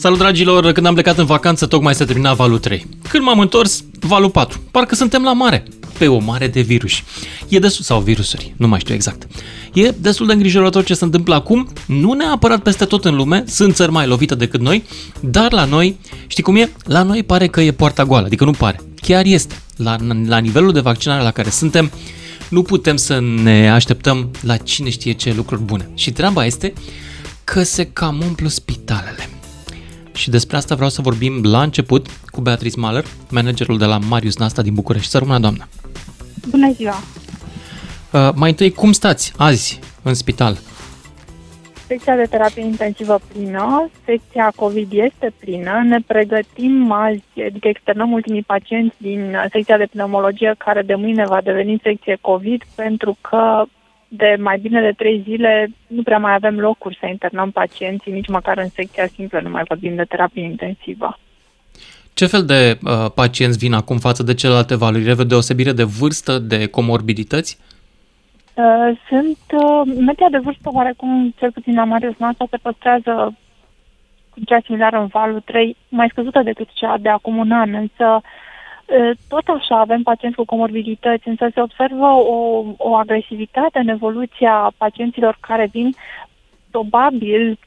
Salut dragilor, când am plecat în vacanță tocmai s-a terminat valul 3. Când m-am întors, valul 4. Parcă suntem la mare, pe o mare de virus. E destul, sau virusuri, nu mai știu exact. E destul de îngrijorător ce se întâmplă acum, nu neapărat peste tot în lume, sunt țări mai lovite decât noi, dar la noi, știi cum e? La noi pare că e poarta goală, adică nu pare, chiar este. La, la nivelul de vaccinare la care suntem, nu putem să ne așteptăm la cine știe ce lucruri bune. Și treaba este că se cam umplu spitalele. Și despre asta vreau să vorbim la început cu Beatrice Mahler, managerul de la Marius Nasta din București. Să rămână, doamnă! Bună ziua! Uh, mai întâi, cum stați azi în spital? Secția de terapie intensivă plină, secția COVID este plină, ne pregătim azi, adică externăm ultimii pacienți din secția de pneumologie care de mâine va deveni secție COVID pentru că de mai bine de trei zile nu prea mai avem locuri să internăm pacienții, nici măcar în secția simplă nu mai vorbim de terapie intensivă. Ce fel de uh, pacienți vin acum față de celelalte valuri? Revă deosebire de vârstă, de comorbidități? Uh, sunt uh, media de vârstă oarecum, cel puțin la Marius Nasa, se păstrează cu cea similară în valul 3, mai scăzută decât cea de acum un an, însă tot așa avem pacienți cu comorbidități, însă se observă o, o agresivitate în evoluția pacienților care vin probabil,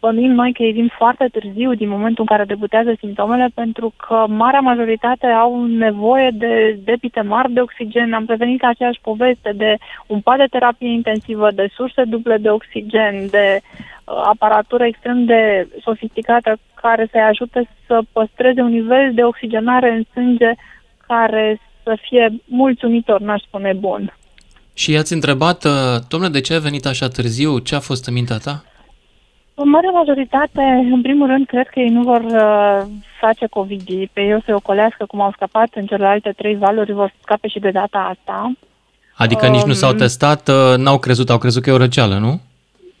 bănuim noi că ei vin foarte târziu din momentul în care debutează simptomele, pentru că marea majoritate au nevoie de debite mari de oxigen. Am prevenit aceeași poveste de un pat de terapie intensivă, de surse duble de oxigen, de uh, aparatură extrem de sofisticată care să-i ajute să păstreze un nivel de oxigenare în sânge care să fie mulțumitor, n-aș spune bun. Și i-ați întrebat, uh, domnule, de ce a venit așa târziu? Ce a fost în mintea ta? În mare majoritate, în primul rând, cred că ei nu vor uh, face covid pe ei o să ocolească cum au scăpat în celelalte trei valuri, vor scape și de data asta. Adică um, nici nu s-au um, testat, uh, n-au crezut, au crezut că e o răceală, nu?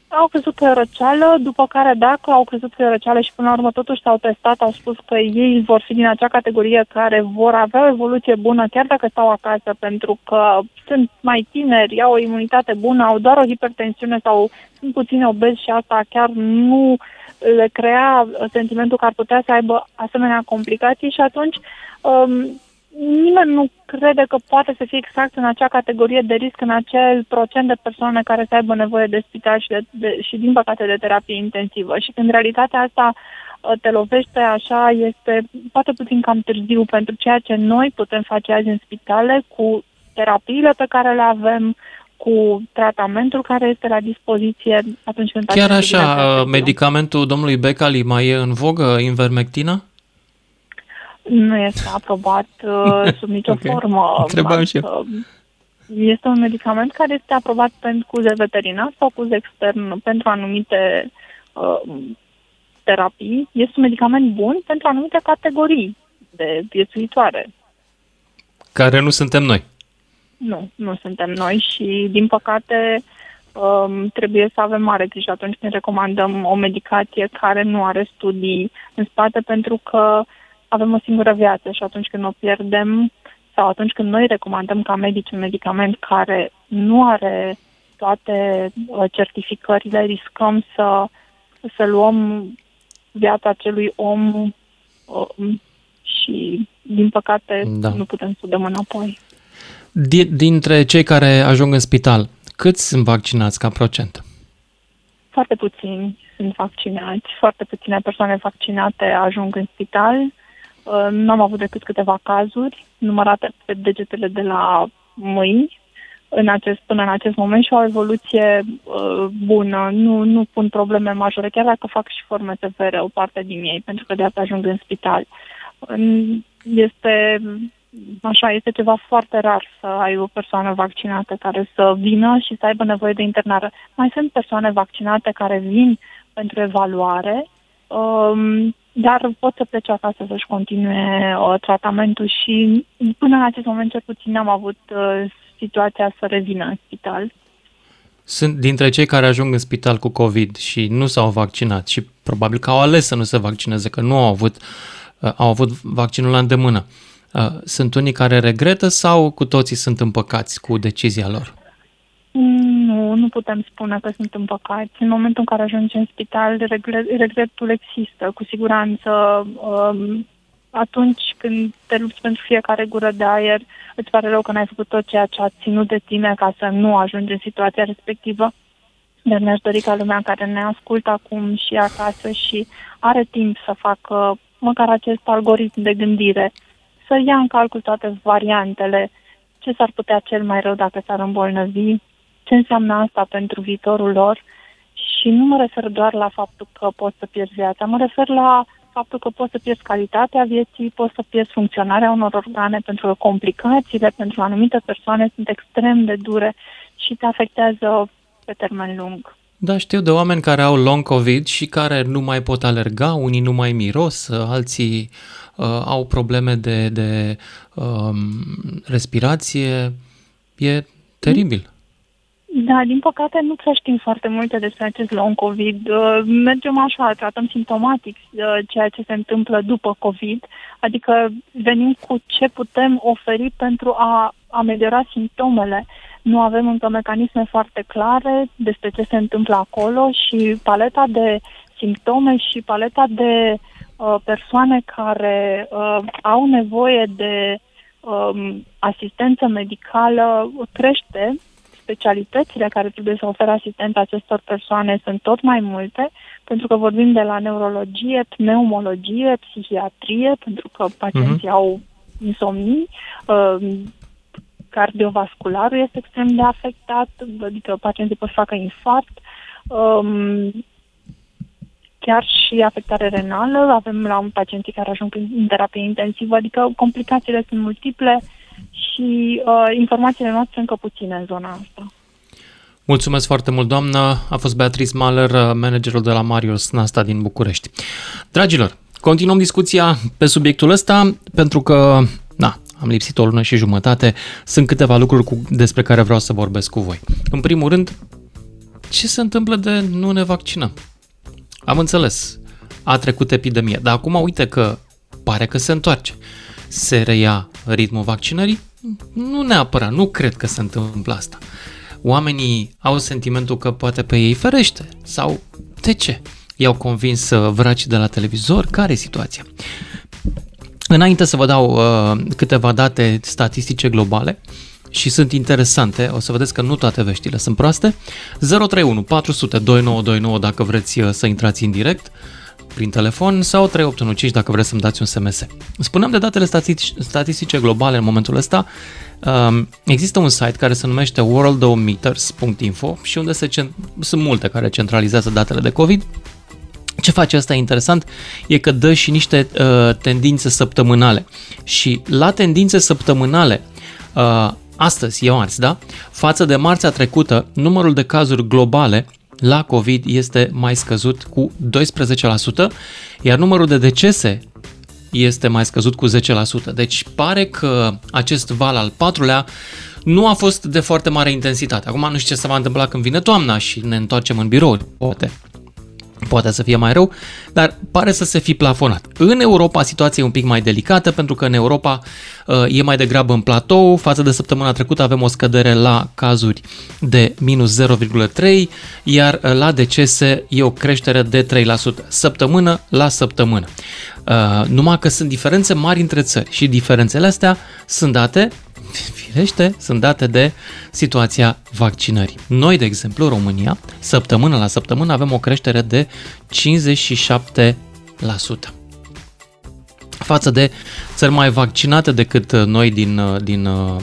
Au crezut că e răceală, după care dacă au crezut că e răceală și până la urmă totuși s-au testat, au spus că ei vor fi din acea categorie care vor avea o evoluție bună chiar dacă stau acasă, pentru că sunt mai tineri, au o imunitate bună, au doar o hipertensiune sau sunt puțin obezi și asta chiar nu le crea sentimentul că ar putea să aibă asemenea complicații și atunci um, nimeni nu crede că poate să fie exact în acea categorie de risc, în acel procent de persoane care să aibă nevoie de spital și, de, de, și din păcate, de terapie intensivă. Și când realitatea asta uh, te lovește așa, este poate puțin cam târziu pentru ceea ce noi putem face azi în spitale cu terapiile pe care le avem, cu tratamentul care este la dispoziție atunci când Chiar așa, uh, medicamentul domnului Becali mai e în vogă, invermectina? Nu este aprobat uh, sub nicio okay. formă. Întrebam și eu. Este un medicament care este aprobat pentru cu de veterinar sau cu extern pentru anumite uh, terapii. Este un medicament bun pentru anumite categorii de viețuitoare. Care nu suntem noi. Nu, nu suntem noi și, din păcate, um, trebuie să avem mare grijă atunci când recomandăm o medicație care nu are studii în spate, pentru că avem o singură viață și atunci când o pierdem sau atunci când noi recomandăm ca medici un medicament care nu are toate uh, certificările, riscăm să, să luăm viața acelui om um, și, din păcate, da. nu putem să o dăm înapoi. Dintre cei care ajung în spital, câți sunt vaccinați ca procent? Foarte puțini sunt vaccinați, foarte puține persoane vaccinate ajung în spital. Uh, nu am avut decât câteva cazuri, numărate pe degetele de la mâini, în acest, până în acest moment și o evoluție uh, bună. Nu, nu pun probleme majore, chiar dacă fac și forme severe o parte din ei, pentru că de asta ajung în spital. Este așa, este ceva foarte rar să ai o persoană vaccinată care să vină și să aibă nevoie de internare. Mai sunt persoane vaccinate care vin pentru evaluare, um, dar pot să plece acasă să-și continue uh, tratamentul și până în acest moment cel puțin am avut uh, situația să revină în spital. Sunt dintre cei care ajung în spital cu COVID și nu s-au vaccinat și probabil că au ales să nu se vaccineze, că nu au avut, uh, au avut vaccinul la îndemână. Uh, sunt unii care regretă sau cu toții sunt împăcați cu decizia lor? Nu, nu, nu putem spune că sunt împăcați. În momentul în care ajungi în spital, regretul există, cu siguranță. Um, atunci când te lupți pentru fiecare gură de aer, îți pare rău că n-ai făcut tot ceea ce a ținut de tine ca să nu ajungi în situația respectivă. Dar mi-aș dori ca lumea care ne ascultă acum și acasă și are timp să facă măcar acest algoritm de gândire, să ia în calcul toate variantele, ce s-ar putea cel mai rău dacă s-ar îmbolnăvi, ce înseamnă asta pentru viitorul lor și nu mă refer doar la faptul că poți să pierzi viața, mă refer la faptul că poți să pierzi calitatea vieții, poți să pierzi funcționarea unor organe, pentru că complicațiile pentru anumite persoane sunt extrem de dure și te afectează pe termen lung. Da, știu de oameni care au long COVID și care nu mai pot alerga, unii nu mai miros, alții uh, au probleme de, de um, respirație. E teribil. Da, din păcate nu prea știm foarte multe despre acest long COVID. Uh, mergem așa, tratăm simptomatic uh, ceea ce se întâmplă după COVID, adică venim cu ce putem oferi pentru a ameliora simptomele. Nu avem încă mecanisme foarte clare despre ce se întâmplă acolo și paleta de simptome și paleta de uh, persoane care uh, au nevoie de um, asistență medicală crește specialitățile care trebuie să ofere asistență acestor persoane sunt tot mai multe, pentru că vorbim de la neurologie, pneumologie, psihiatrie, pentru că pacienții uh-huh. au insomnii, uh, cardiovascularul este extrem de afectat, adică pacienții pot să facă infarct, um, chiar și afectare renală, avem la un pacienții care ajung în terapie intensivă, adică complicațiile sunt multiple, și uh, informațiile noastre încă puține în zona asta. Mulțumesc foarte mult, doamnă. A fost Beatrice Mahler, uh, managerul de la Marius Nasta din București. Dragilor, continuăm discuția pe subiectul ăsta pentru că, na, am lipsit o lună și jumătate. Sunt câteva lucruri cu, despre care vreau să vorbesc cu voi. În primul rând, ce se întâmplă de nu ne vaccinăm? Am înțeles, a trecut epidemia, dar acum uite că pare că se întoarce se reia ritmul vaccinării? Nu neapărat, nu cred că se întâmplă asta. Oamenii au sentimentul că poate pe ei ferește sau de ce? I-au convins uh, vraci de la televizor? Care e situația? Înainte să vă dau uh, câteva date statistice globale, și sunt interesante, o să vedeți că nu toate veștile sunt proaste. 031 400 2929 dacă vreți uh, să intrați în direct prin telefon sau 3815 dacă vreți să-mi dați un SMS. Spuneam de datele statistice globale în momentul ăsta. Um, există un site care se numește worldometers.info și unde se cent- sunt multe care centralizează datele de COVID. Ce face asta interesant e că dă și niște uh, tendințe săptămânale. Și la tendințe săptămânale, uh, astăzi, e marți, da? Față de marțea trecută, numărul de cazuri globale la COVID este mai scăzut cu 12%, iar numărul de decese este mai scăzut cu 10%. Deci pare că acest val al patrulea nu a fost de foarte mare intensitate. Acum nu știu ce se va întâmpla când vine toamna și ne întoarcem în birouri, poate poate să fie mai rău, dar pare să se fi plafonat. În Europa situația e un pic mai delicată pentru că în Europa uh, e mai degrabă în platou, față de săptămâna trecută avem o scădere la cazuri de minus 0,3, iar uh, la decese e o creștere de 3%, săptămână la săptămână. Uh, numai că sunt diferențe mari între țări și diferențele astea sunt date firește, sunt date de situația vaccinării. Noi, de exemplu, România, săptămână la săptămână avem o creștere de 57% față de țări mai vaccinate decât noi din, din uh,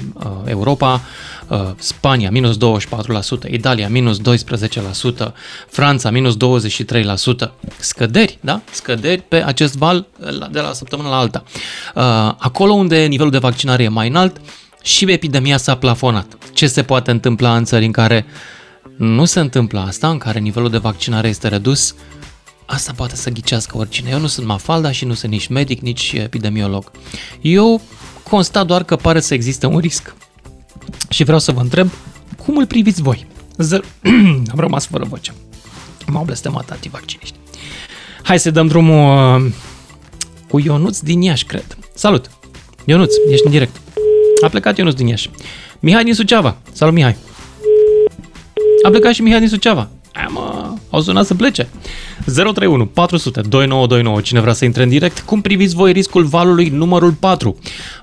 Europa, uh, Spania minus 24%, Italia minus 12%, Franța minus 23%. Scăderi, da? Scăderi pe acest val de la săptămână la alta. Uh, acolo unde nivelul de vaccinare e mai înalt, și epidemia s-a plafonat. Ce se poate întâmpla în țări în care nu se întâmplă asta, în care nivelul de vaccinare este redus? Asta poate să ghicească oricine. Eu nu sunt mafalda și nu sunt nici medic, nici epidemiolog. Eu constat doar că pare să existe un risc. Și vreau să vă întreb, cum îl priviți voi? Zer... Am rămas fără voce. M-au blestemat antivacciniști. Hai să dăm drumul uh, cu Ionuț din Iași, cred. Salut! Ionuț, ești în direct. A plecat Ionuț din Iași. Mihai din Suceava. Salut, Mihai. A plecat și Mihai din Suceava. Aia mă, au sunat să plece. 031 400 2929. Cine vrea să intre în direct? Cum priviți voi riscul valului numărul 4?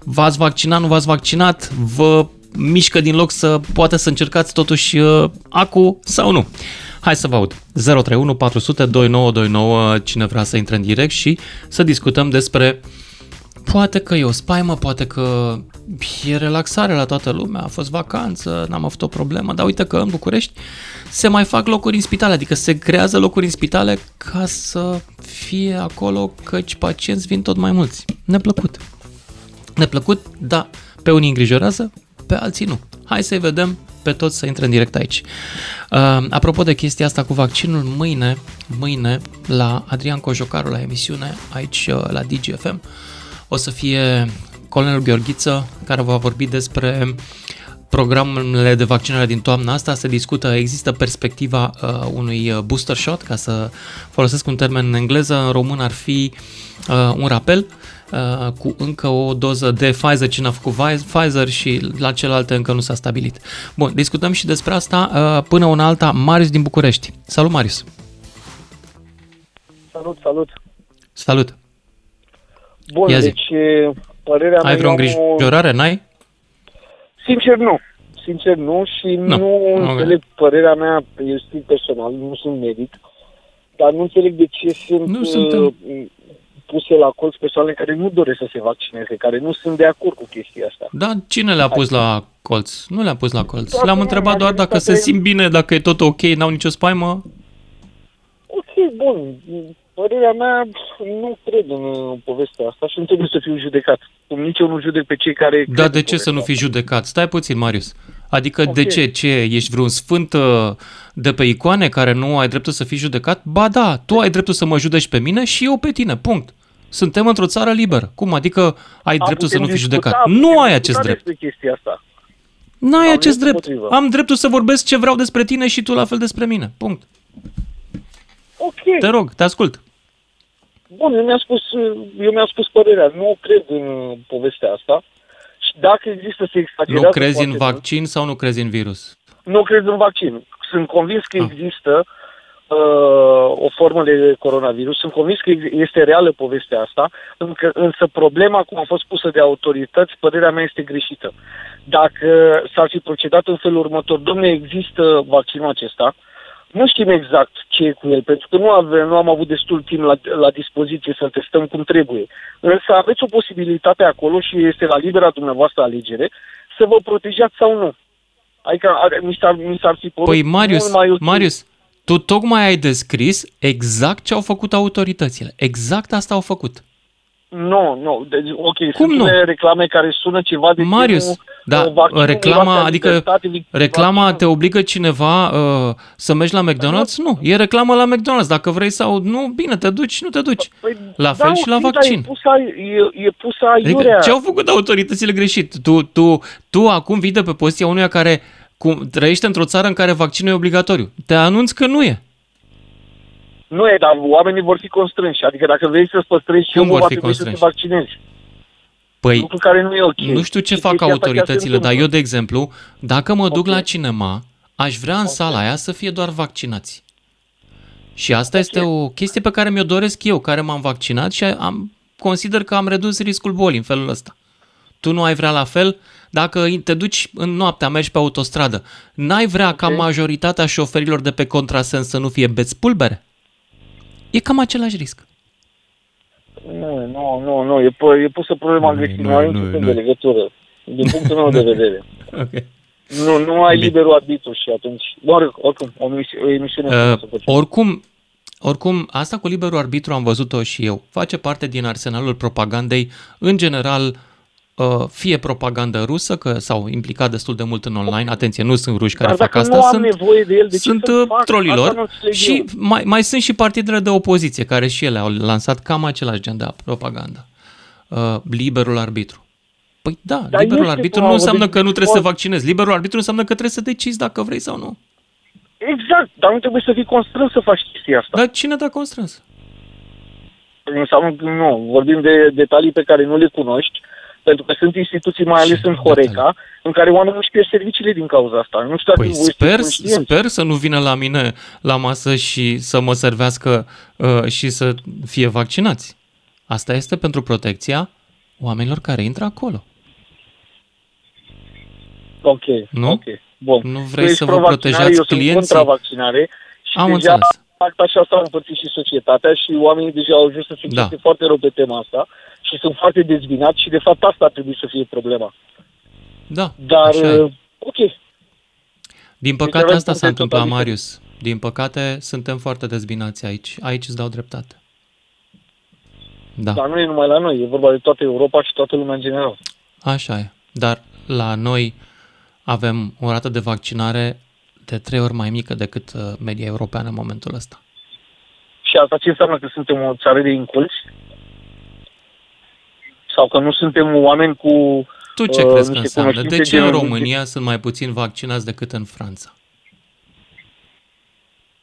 V-ați vaccinat, nu v-ați vaccinat? Vă mișcă din loc să poate să încercați totuși uh, acu sau nu? Hai să vă aud. 031 400 2929. Cine vrea să intre în direct și să discutăm despre Poate că e o spaimă, poate că e relaxare la toată lumea, a fost vacanță, n-am avut o problemă, dar uite că în București se mai fac locuri în spitale, adică se creează locuri în spitale ca să fie acolo căci pacienți vin tot mai mulți. Neplăcut. Neplăcut, da, pe unii îngrijorează, pe alții nu. Hai să-i vedem pe toți să intre în direct aici. Uh, apropo de chestia asta cu vaccinul, mâine, mâine la Adrian Cojocaru la emisiune aici uh, la DGFM o să fie colonel Gheorghiță care va vorbi despre programele de vaccinare din toamna asta se discută, există perspectiva uh, unui uh, booster shot, ca să folosesc un termen în engleză, în român ar fi uh, un rapel uh, cu încă o doză de Pfizer, cine a făcut Pfizer și la celelalte încă nu s-a stabilit. Bun, discutăm și despre asta uh, până una alta. Marius din București. Salut, Marius! Salut, salut! Salut! Bun, Ia zi. deci părerea Ai mea... Ai vreo îngrijorare, o... n-ai? Sincer, nu. Sincer, nu și no. nu okay. înțeleg părerea mea, eu stil personal, nu sunt medic, dar nu înțeleg de ce sunt nu uh, puse la colț persoane care nu doresc să se vaccineze, care nu sunt de acord cu chestia asta. Da, cine le-a pus la colț? Nu le-a pus la colț. Le-am întrebat doar dacă se simt bine, dacă e tot ok, n-au nicio spaimă. Ok, bun. Părerea mea, nu cred în uh, povestea asta și nu trebuie să fiu judecat. Cum nici eu nu judec pe cei care... Da, de ce să nu fii judecat? Stai puțin, Marius. Adică okay. de ce? Ce? Ești vreun sfânt uh, de pe icoane care nu ai dreptul să fii judecat? Ba da, tu ai dreptul să mă judeci pe mine și eu pe tine, punct. Suntem într-o țară liberă. Cum? Adică ai A, dreptul să nu fii judecat? Nu ai acest drept. chestia asta. N-ai acest drept. Motivă. Am dreptul să vorbesc ce vreau despre tine și tu la fel despre mine. Punct. Ok. Te rog, te ascult. Bun, eu mi-am spus, eu mi-am spus părerea. Nu cred în povestea asta. Și dacă există să exagerează... Nu crezi în vaccin mult, sau nu crezi în virus? Nu crezi în vaccin. Sunt convins că ah. există uh, o formă de coronavirus. Sunt convins că este reală povestea asta, încă, însă problema, cum a fost pusă de autorități, părerea mea este greșită. Dacă s-ar fi procedat în felul următor, domne, există vaccinul acesta, uh, nu știm exact ce e cu el, pentru că nu, avem, nu am avut destul timp la, la dispoziție să-l testăm cum trebuie. Însă aveți o posibilitate acolo și este la libera dumneavoastră alegere să vă protejați sau nu. Adică mi s-ar, mi s-ar fi părut Păi Marius, mai Marius, tu tocmai ai descris exact ce au făcut autoritățile. Exact asta au făcut. Nu, nu. Deci, ok, Cum sunt nu? reclame care sună ceva de Marius, genul, da, uh, reclama, adică reclama te obligă cineva uh, să mergi la McDonald's? Nu, e reclamă la McDonald's. Dacă vrei sau nu, bine, te duci, nu te duci. Păi, la fel da, și la vaccin. E pusă, e, e pusă adică, Ce au făcut autoritățile greșit? Tu, tu, tu acum vii de pe poziția unuia care cum, trăiește într-o țară în care vaccinul e obligatoriu. Te anunți că nu e. Nu e, dar oamenii vor fi constrânși. Adică dacă vrei să-ți păstrezi și omul, va trebui să te vaccinezi. Păi, Lucru care nu, e okay. nu știu ce și fac autoritățile, dar eu, de exemplu, dacă mă duc okay. la cinema, aș vrea în okay. sala aia să fie doar vaccinați. Și asta okay. este o chestie pe care mi-o doresc eu, care m-am vaccinat și am, consider că am redus riscul bolii în felul ăsta. Tu nu ai vrea la fel? Dacă te duci în noaptea, mergi pe autostradă, n-ai vrea okay. ca majoritatea șoferilor de pe contrasens să nu fie beți pulbere? E cam același risc. Nu, nu, nu, nu. E, e pusă problema greșit. Nu, nu, nu, nu. de legătură. Din punctul meu de vedere. okay. Nu, nu ai Bine. liberul arbitru și atunci... Doar, oricum, o, o emisiune... Uh, oricum, oricum, asta cu liberul arbitru am văzut-o și eu. Face parte din arsenalul propagandei. În general, uh, Uh, fie propagandă rusă, că s-au implicat destul de mult în online, atenție, nu sunt ruși care Dar fac asta, sunt, nevoie de el, de sunt uh, trolilor și mai, mai sunt și partidele de opoziție care și ele au lansat cam același gen de propagandă. Uh, liberul arbitru. Păi da, Dar liberul arbitru nu înseamnă că nu trebuie să vaccinezi. Liberul arbitru înseamnă că trebuie să decizi dacă vrei sau nu. Exact, dar nu trebuie să fii constrâns să faci chestia asta. Dar cine te-a constrâns? Înseamnă că nu, vorbim de detalii pe care nu le cunoști Pentru că sunt instituții, mai ales în Horeca, în care oamenii își pierd serviciile din cauza asta. Nu știu păi sper, sper să nu vină la mine la masă și să mă servească uh, și să fie vaccinați. Asta este pentru protecția oamenilor care intră acolo. Ok, nu? ok. Bun. Nu vrei să vă protejați eu clienții? sunt vaccinare și Am deja înțeles. fapt așa s-a împărțit și societatea și oamenii deja au ajuns să se da. foarte rău pe tema asta și sunt foarte dezvinați și de fapt asta ar trebui să fie problema. Da, Dar, uh, ok. Din deci păcate deci asta s-a întâmplat, Marius. Din păcate suntem foarte dezbinați aici. Aici îți dau dreptate. Da. Dar nu e numai la noi, e vorba de toată Europa și toată lumea în general. Așa e. Dar la noi avem o rată de vaccinare de trei ori mai mică decât uh, media europeană în momentul ăsta. Și asta ce înseamnă că suntem o țară de inculți? Sau că nu suntem oameni cu Tu ce uh, crezi că înseamnă? De ce în România sunt mai puțin vaccinați decât în Franța?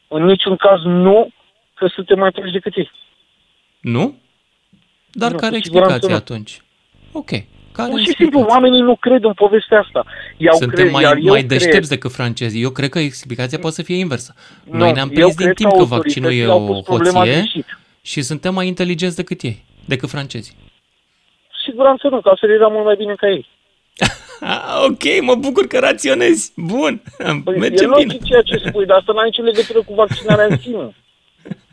În niciun caz nu, că suntem mai proști decât ei. Nu? Dar nu, care explicația atunci? Ok. Care Pur și simplu, oamenii nu cred în povestea asta. Iau Suntem cred, mai, iar mai deștepți cred... decât francezii. Eu cred că explicația poate să fie inversă. Noi nu, ne-am prins din timp că, că vaccinul e o hoție și suntem mai inteligenți decât ei, decât francezii. Siguranță nu, că să era mult mai bine ca ei. ok, mă bucur că raționezi. Bun, păi merge e bine. ceea ce spui, dar asta n-are nicio legătură cu vaccinarea în sine.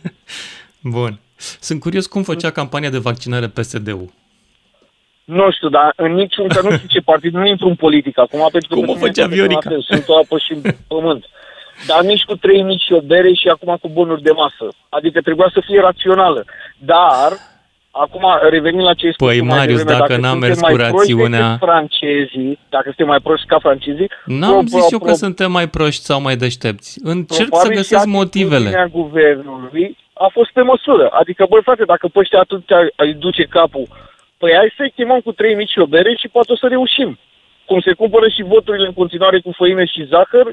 Bun. Sunt curios cum făcea campania de vaccinare PSD-ul. Nu știu, dar în niciun că nu știu ce partid, nu intru în politică acum, pentru că... Cum o făcea Viorica? Sunt o apă și pământ. Dar nici cu trei mici și o bere și acum cu bunuri de masă. Adică trebuia să fie rațională. Dar, acum revenind la ce Păi, Marius, dacă, dacă n-am mers cu rațiunea... francezii, dacă suntem mai proști ca francezii... N-am pro, zis eu că suntem mai proști sau mai deștepți. Încerc să găsesc motivele. guvernului a fost pe măsură. Adică, băi, frate, dacă pe ăștia atât ai duce capul Păi hai să-i chemăm cu trei mici o bere și poate o să reușim. Cum se cumpără și voturile în continuare cu făină și zahăr,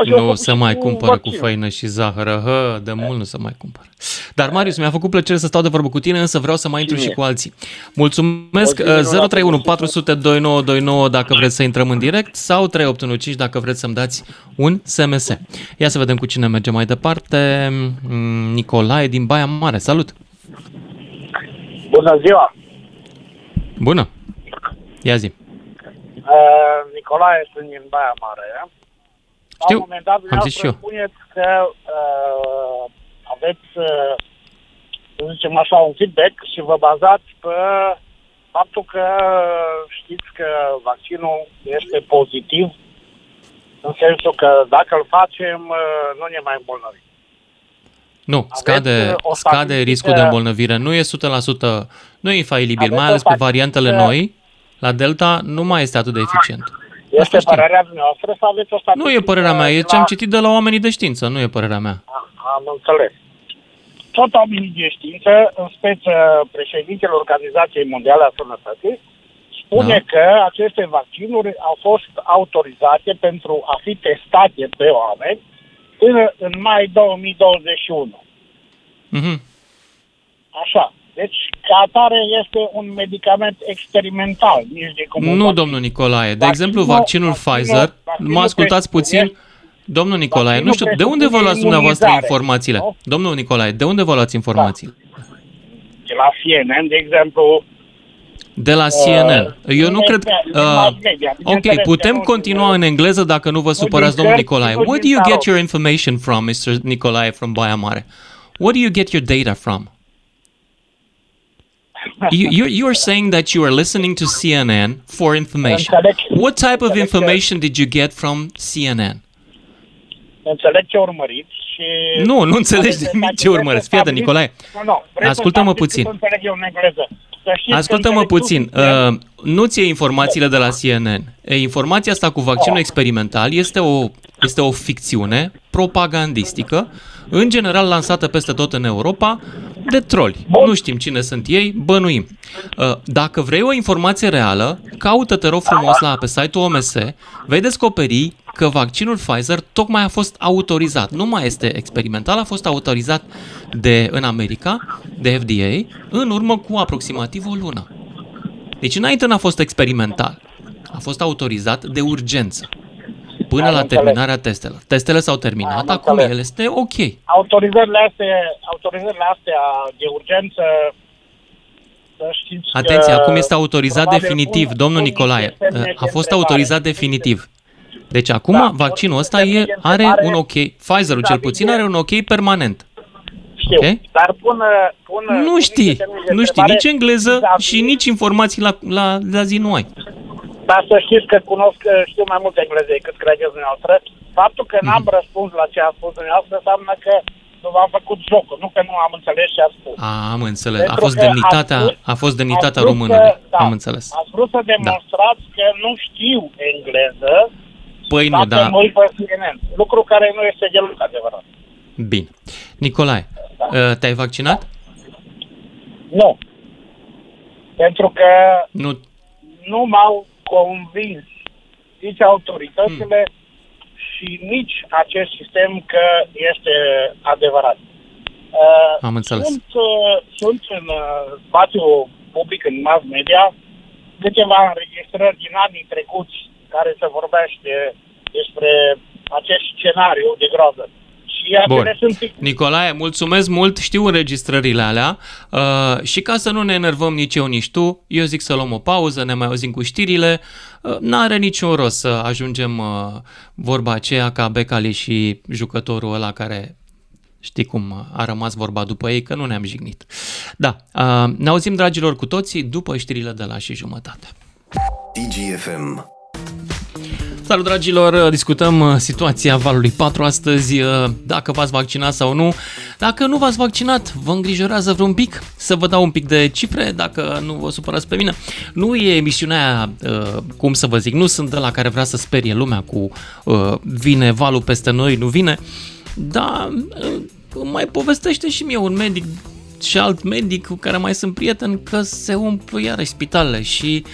Așa nu se mai cumpără vaccin. cu făină și zahăr, hă, de mult nu se mai cumpără. Dar, Marius, mi-a făcut plăcere să stau de vorbă cu tine, însă vreau să mai intru și cu alții. Mulțumesc, 031 400 2929 dacă vreți să intrăm în direct sau 3815 dacă vreți să-mi dați un SMS. Ia să vedem cu cine merge mai departe. Mm, Nicolae din Baia Mare, salut! Bună ziua! Bună! Ia zi! Uh, Nicolae, sunt din Baia Mare. Știu, La un moment dat, am zis și eu. spuneți că uh, aveți, uh, să zicem așa, un feedback și vă bazați pe faptul că știți că vaccinul este pozitiv, în sensul că dacă îl facem, uh, nu ne mai îmbolnăvim. Nu, scade, scade riscul de îmbolnăvire. Nu e 100%, nu e infailibil, mai ales pe variantele noi. La Delta nu mai este atât de eficient. Este Asta părerea noastră sau aveți o Nu e părerea mea, e ce am citit de la oamenii de știință, nu e părerea mea. Am înțeles. Tot oamenii de știință, în speță președintele Organizației Mondiale a Sănătății, spune da. că aceste vaccinuri au fost autorizate pentru a fi testate pe oameni până în mai 2021. Mm-hmm. Așa. Deci, ca atare este un medicament experimental. Nici de cum nu, domnul Nicolae. De exemplu, vaccinul, vaccinul Pfizer, vaccinul mă ascultați puțin, Domnul Nicolae, nu știu, de unde vă luați dumneavoastră informațiile? Nu? Domnul Nicolae, de unde vă luați informațiile? Da. De la CNN, de exemplu, de la CNN. Uh, Eu nu cred... Uh, ok, putem continua în engleză dacă nu vă supărați, domnul Nicolae. Where do you get your information from, Mr. Nicolae from Baia Mare? Where do you get your data from? You, you're, you're saying that you are listening to CNN for information. What type of information did you get from CNN? Înțeleg ce urmăriți și... Nu, nu înțelegi de ce urmăriți. Fii atent, Nicolae. Ascultă-mă puțin. Ascultă-mă puțin. Uh, nu ți informațiile de la CNN. E, informația asta cu vaccinul experimental este o, este o ficțiune propagandistică, în general lansată peste tot în Europa, de troli. Nu știm cine sunt ei, bănuim. Uh, dacă vrei o informație reală, caută-te rog frumos la pe site-ul OMS, vei descoperi că vaccinul Pfizer tocmai a fost autorizat. Nu mai este experimental, a fost autorizat de, în America, de FDA, în urmă cu aproximativ o lună. Deci înainte n-a fost experimental. A fost autorizat de urgență până Am la înțeles. terminarea testelor. Testele s-au terminat, Am acum înțeles. el este ok. Autorizările astea, autorizările astea de urgență, să știți că Atenție, acum este autorizat probabil definitiv, pun- domnul pun Nicolae. niște semne de A fost întrebare. autorizat definitiv. Deci acum Da, vaccinul pun ăsta niște e, semne de are întrebare un ok, Pfizer-ul cel vis-a-vis puțin de- are un ok permanent. Știu, Ok. dar pun, pun Nu pun știi, niște semne de nu știi întrebare nici engleză vis-a-vis- și nici informații la, la, la zi nu ai. Dar să știți că cunosc, știu mai mult engleză decât credeți dumneavoastră. Faptul că Mhm. n-am răspuns la ce a spus dumneavoastră înseamnă că nu v-am făcut jocul, nu că nu am înțeles ce a spus. A, am înțeles. A Pentru fost că demnitatea, ați vrut- a fost demnitatea ați vrut românului. Să, da, Am înțeles. Ați vrut să demonstrați că nu știu engleză, Păi nu, dacă da. nu-i pe CNN. Lucru care nu este deloc adevărat. Bine. Nicolae, uh, te-ai vaccinat? Nu. Pentru că Nu. nu m-au convins nici autoritățile Hmm. și nici acest sistem că este adevărat. Uh, Am înțeles. Sunt, uh, sunt în uh, spațiu public, în mass media, câteva înregistrări din anii trecuți care se vorbește despre acest scenariu de groază. Și Bun. acele sunt Nicolae, mulțumesc mult, știu înregistrările alea uh, și ca să nu ne enervăm nici eu, nici tu, eu zic să luăm o pauză, ne mai auzim cu știrile. Uh, n-are niciun rost să ajungem uh, vorba aceea ca Becali și jucătorul ăla care știi cum a rămas vorba după ei, că nu ne-am jignit. Da, uh, ne auzim, dragilor, cu toții după știrile de la și jumătate. DGFM. Salut dragilor, discutăm uh, situația valului 4 astăzi, uh, dacă v-ați vaccinat sau nu. Dacă nu v-ați vaccinat, vă îngrijorează vreun pic? Să vă dau un pic de cifre, dacă nu vă supărați pe mine. Nu e emisiunea aia, uh, cum să vă zic, nu sunt de la care vrea să sperie lumea cu uh, vine valul peste noi, nu vine, dar uh, mai povestește și mie un medic și alt medic cu care mai sunt prieten că se umplu iarăși spitalele și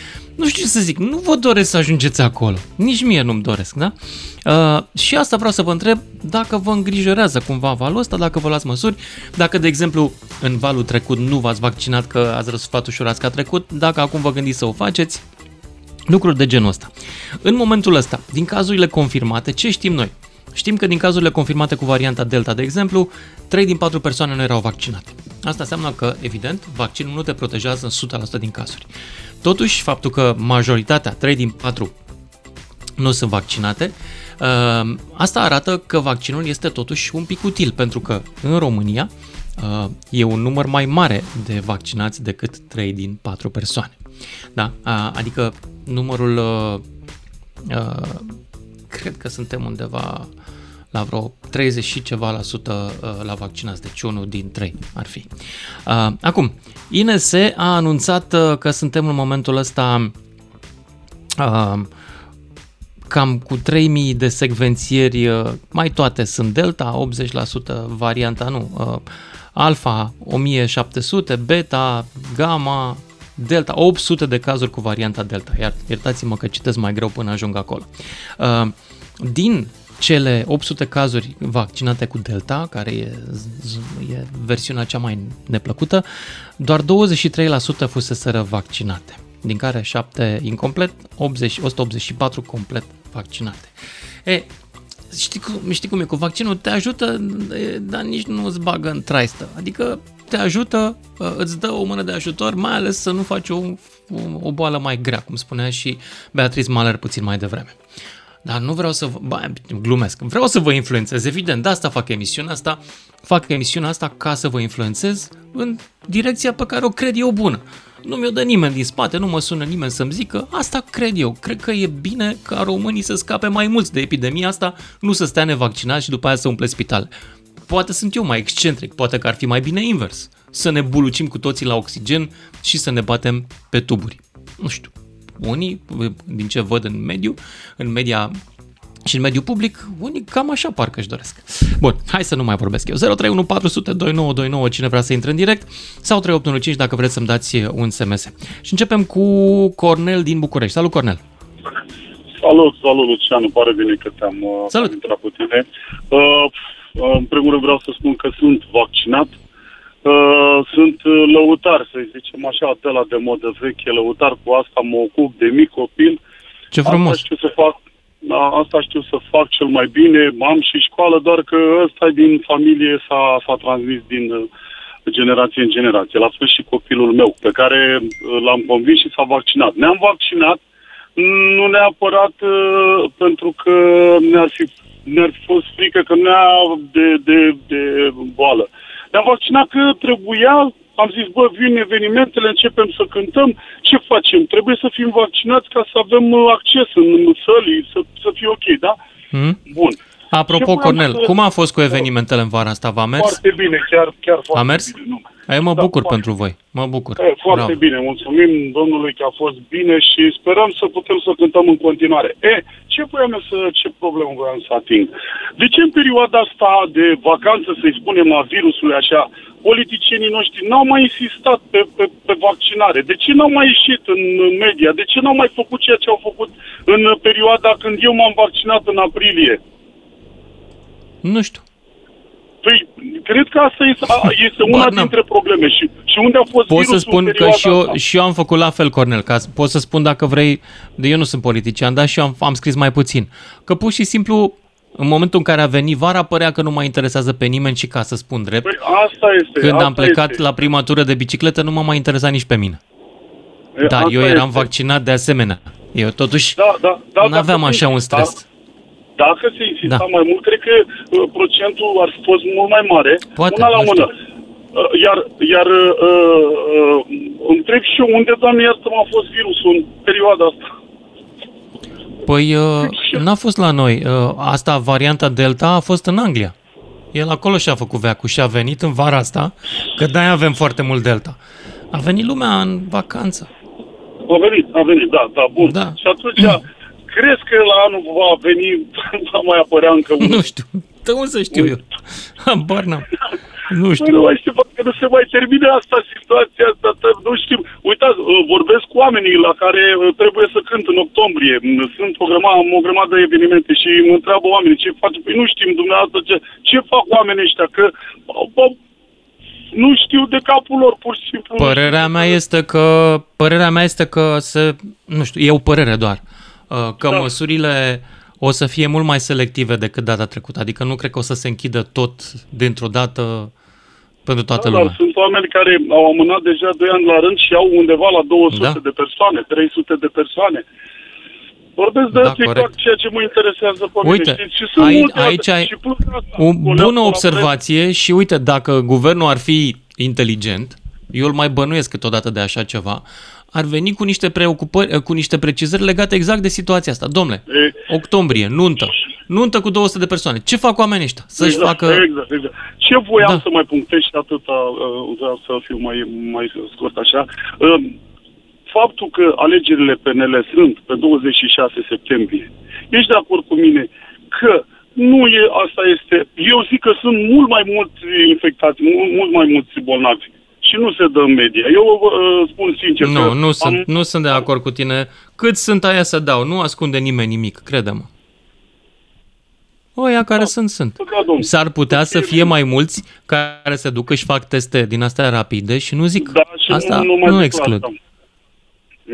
nu știu ce să zic, nu vă doresc să ajungeți acolo. Nici mie nu-mi doresc, da? Uh, și asta vreau să vă întreb dacă vă îngrijorează cumva valul ăsta, dacă vă luați măsuri, dacă, de exemplu, în valul trecut nu v-ați vaccinat că ați răsuflat ușurați ca trecut, dacă acum vă gândiți să o faceți, lucruri de genul ăsta. În momentul ăsta, din cazurile confirmate, ce știm noi? Știm că din cazurile confirmate cu varianta Delta, de exemplu, 3 din 4 persoane nu erau vaccinate. Asta înseamnă că, evident, vaccinul nu te protejează în 100% din cazuri. Totuși, faptul că majoritatea, 3 din 4, nu sunt vaccinate, uh, asta arată că vaccinul este totuși un pic util, pentru că în România uh, e un număr mai mare de vaccinați decât 3 din 4 persoane. Da? Uh, Adică numărul, uh, uh, cred că suntem undeva la vreo 30 și ceva la sută uh, la vaccinați, deci unul din trei ar fi. Uh, Acum, INS a anunțat uh, că suntem în momentul ăsta uh, cam cu 3000 de secvențieri, uh, mai toate sunt Delta, 80% varianta nu, uh, Alpha 1700, Beta, Gamma, Delta, 800 de cazuri cu varianta Delta. Iar iertați-mă că citesc mai greu până ajung acolo. Uh, Din cele 800 cazuri vaccinate cu Delta, care e, z- e versiunea cea mai neplăcută, doar 23% fuseseră vaccinate, din care 7 incomplet, 80, 184 complet vaccinate. E, știi cum, știi cum e, cu vaccinul te ajută, e, dar nici nu îți bagă în traistă. Adică te ajută, îți dă o mână de ajutor, mai ales să nu faci o, o, o boală mai grea, cum spunea și Beatrice Maler puțin mai devreme. Dar nu vreau să vă... Bă, glumesc. Vreau să vă influențez. Evident, de asta fac emisiunea asta. Fac emisiunea asta ca să vă influențez în direcția pe care o cred eu bună. Nu mi-o dă nimeni din spate, nu mă sună nimeni să-mi zică, asta cred eu. Cred că e bine ca românii să scape mai mulți de epidemia asta, nu să stea nevaccinați și după aia să umple spitale. Poate sunt eu mai excentric, poate că ar fi mai bine invers. Să ne bulucim cu toții la oxigen și să ne batem pe tuburi. Nu știu, unii, din ce văd în mediu, în media și în mediul public, unii cam așa parcă își doresc. Bun, hai să nu mai vorbesc eu. 031 400 2929, cine vrea să intre în direct, sau 3815 dacă vreți să-mi dați un SMS. Și începem cu Cornel din București. Salut, Cornel! Salut, salut, Lucian, îmi pare bine că te-am uh, Salut. intrat pe tine. Uh, în primul rând vreau să spun că sunt vaccinat. Uh, sunt uh, lăutar, să zicem așa, de la de modă veche, lăutar cu asta mă ocup de mic copil. Ce frumos. Asta știu să fac, da, asta știu să fac cel mai bine, am și școală, doar că ăsta din familie s-a, s-a transmis din uh, generație în generație. La fel și copilul meu, pe care uh, l-am convins și s-a vaccinat. Ne-am vaccinat, nu neapărat uh, pentru că ne-ar fi, ne-ar fi fost frică că ne-a de, de, de boală. Ne-am vaccinat că trebuia, am zis, bă, vin evenimentele, începem să cântăm, ce facem? Trebuie să fim vaccinați ca să avem uh, acces în sălii, să, să fie ok, da? Hmm? Bun. Apropo, Ce voiam Cornel, să- cum a fost cu evenimentele în vara asta? V-a mers? Foarte bine, chiar, chiar foarte A mers? bine. Nu. Eu mă Da, bucur foarte. pentru voi. Mă bucur. E, foarte Bravo. bine, mulțumim domnului că a fost bine și sperăm să putem să cântăm în continuare. E, ce voiam eu să, ce problemă voiam să ating? De ce în perioada asta de vacanță, să-i spunem, a virusului așa, politicienii noștri n-au mai insistat pe, pe, pe vaccinare? De ce n-au mai ieșit în media? De ce n-au mai făcut ceea ce au făcut în perioada când eu m-am vaccinat în aprilie? Nu știu. Păi, cred că asta este, a, este una Bar, n-am. dintre probleme. Și, și unde a fost Pot virusul să spun în că perioada și eu, asta? și eu am făcut la fel, Cornel, ca să- pot să spun dacă vrei, de eu nu sunt politician, dar și eu am, am scris mai puțin. Că pur și simplu, în momentul în care a venit vara, părea că nu mai interesează pe nimeni și ca să spun drept, Păi asta este. când asta am plecat este. la prima tură de bicicletă, nu m-a mai interesat nici pe mine. E, Dar asta eu eram este. vaccinat de asemenea. Eu totuși Da, da, da, nu aveam dacă se așa un insista- stres. Dacă se insista Da. mai mult, cred că uh, procentul ar fi fost mult mai mare. Poate, una la nu mână. Uh, Iar, iar uh, uh, întreb și eu unde, doamne, iartă a fost virusul în perioada asta. Păi uh, n-a fost la noi. Uh, Asta, varianta Delta, a fost în Anglia. El acolo și-a făcut veacul și a venit în vara asta, că de-aia avem foarte mult Delta. A venit lumea în vacanță. A venit, a venit, da, da, bun. Da. Și atunci, crezi că la anul va veni, va mai apărea încă unul? Nu știu. De unde să știu eu? Habar n-am. Nu Păi știu. nu mai știu, că nu se mai termine asta, situația asta, tă- nu știu. Uitați, uh, vorbesc cu oamenii la care uh, trebuie să cânt în octombrie. Mm, Sunt o grămadă, am o grămadă de evenimente și mă întreabă oamenii ce fac. Păi nu știm dumneavoastră ce, ce fac oamenii ăștia, că bă, nu știu de capul lor, pur și simplu. Părerea mea este că părerea mea este că se, nu știu, e o părere doar, uh, că Da. măsurile o să fie mult mai selective decât data trecută. Adică nu cred că o să se închidă tot dintr-o dată pentru toată Da, dar lumea. sunt oameni care au amânat deja 2 ani la rând și au undeva la 200 Da. de persoane, 300 de persoane. Vorbesc de Da, asta exact corect. ceea ce mă interesează pe Uite, mine. Și, și sunt ai- multe alte- aici ai și plus de asta, O colegul bună la observație și uite, dacă guvernul ar fi inteligent, eu îl mai bănuiesc câteodată de așa ceva, ar veni cu niște preocupări, cu niște precizări legate exact de situația asta. Domnule, E- octombrie, nuntă, nuntă cu 200 de persoane. Ce fac oamenii ăștia? Să-și exact, facă... Exact, exact. Ce voiam Da. să mai punctez și atâta, uh, vreau să fiu mai, mai scurt așa. Uh, faptul că alegerile PNL sunt pe 26 septembrie, ești de acord cu mine că nu e, asta este, eu zic că sunt mult mai mulți infectați, mult, mult mai mulți bolnavi și nu se dă în media. Eu uh, spun sincer Nu, că nu am, sunt, nu sunt de acord cu tine. Cât sunt aia să dau? Nu ascunde nimeni nimic, crede-mă. Oia care sunt, sunt. Da, domnule. S-ar putea să fie mai mulți care se duc și fac teste din astea rapide și nu zic. Da, și Asta nu, nu, mai nu zic exclud. asta.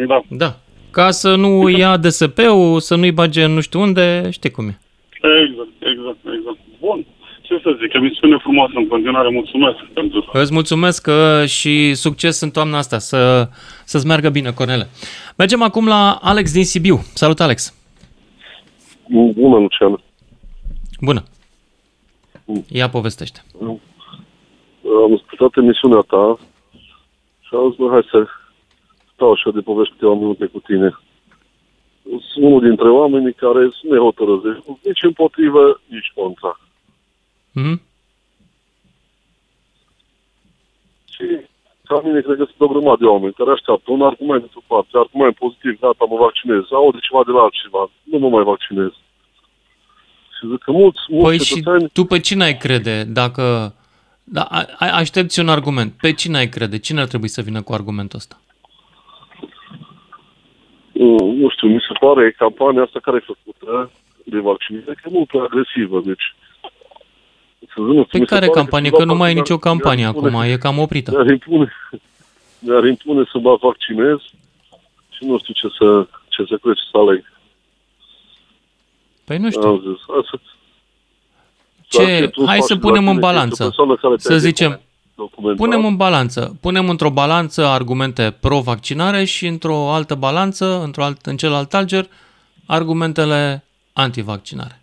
Da. Da. Ca să nu ia DSP-ul, să nu-i bage în nu știu unde, știi cum e. Exact, exact, exact. Bun. Ce să zic, emisiune frumoasă în continuare, mulțumesc pentru Îți mulțumesc că și succes în toamna asta, să, să-ți meargă bine, Cornele. Mergem acum la Alex din Sibiu. Salut, Alex! Bună, Lucian. Bună! Ia povestește. Am ascultat emisiunea ta și am zis, bă, hai să stau așa de povești câteva minute cu tine. Sunt unul dintre oamenii care sunt nehotărăți, nici împotrivă, nici contra. Mhm. Și ca mine cred că sunt o grămadă de oameni care așteaptă un argument într-o parte, argument pozitiv, gata, mă vaccinez, aude ceva de la altceva, nu mă mai vaccinez. Și zic că mulți, mulți Păi și cetățeni, tu pe cine ai crede dacă... Da, a- a- aștepți un argument. Pe cine ai crede? Cine ar trebui să vină cu argumentul ăsta? uh, nu știu, mi se pare campania asta care e făcută de vaccinare că e mult prea agresivă, deci Nu știu, Pe mi se care pare campanie? ceva Că nu mai e mi-ar- nicio campanie mi-ar impune- acum, e cam oprită. Mi-ar impune, mi-ar impune să mă vaccinez și nu știu ce să, ce să crezi să aleg. Păi nu știu. Am zis, hai să, Ce, dacă tu hai faci să punem în vaccine, balanță. ești o persoană care Să te-ai zicem, documentat. punem în balanță. Punem într-o balanță argumente pro-vaccinare și într-o altă balanță, într-o alt, în celălalt alger, argumentele anti-vaccinare.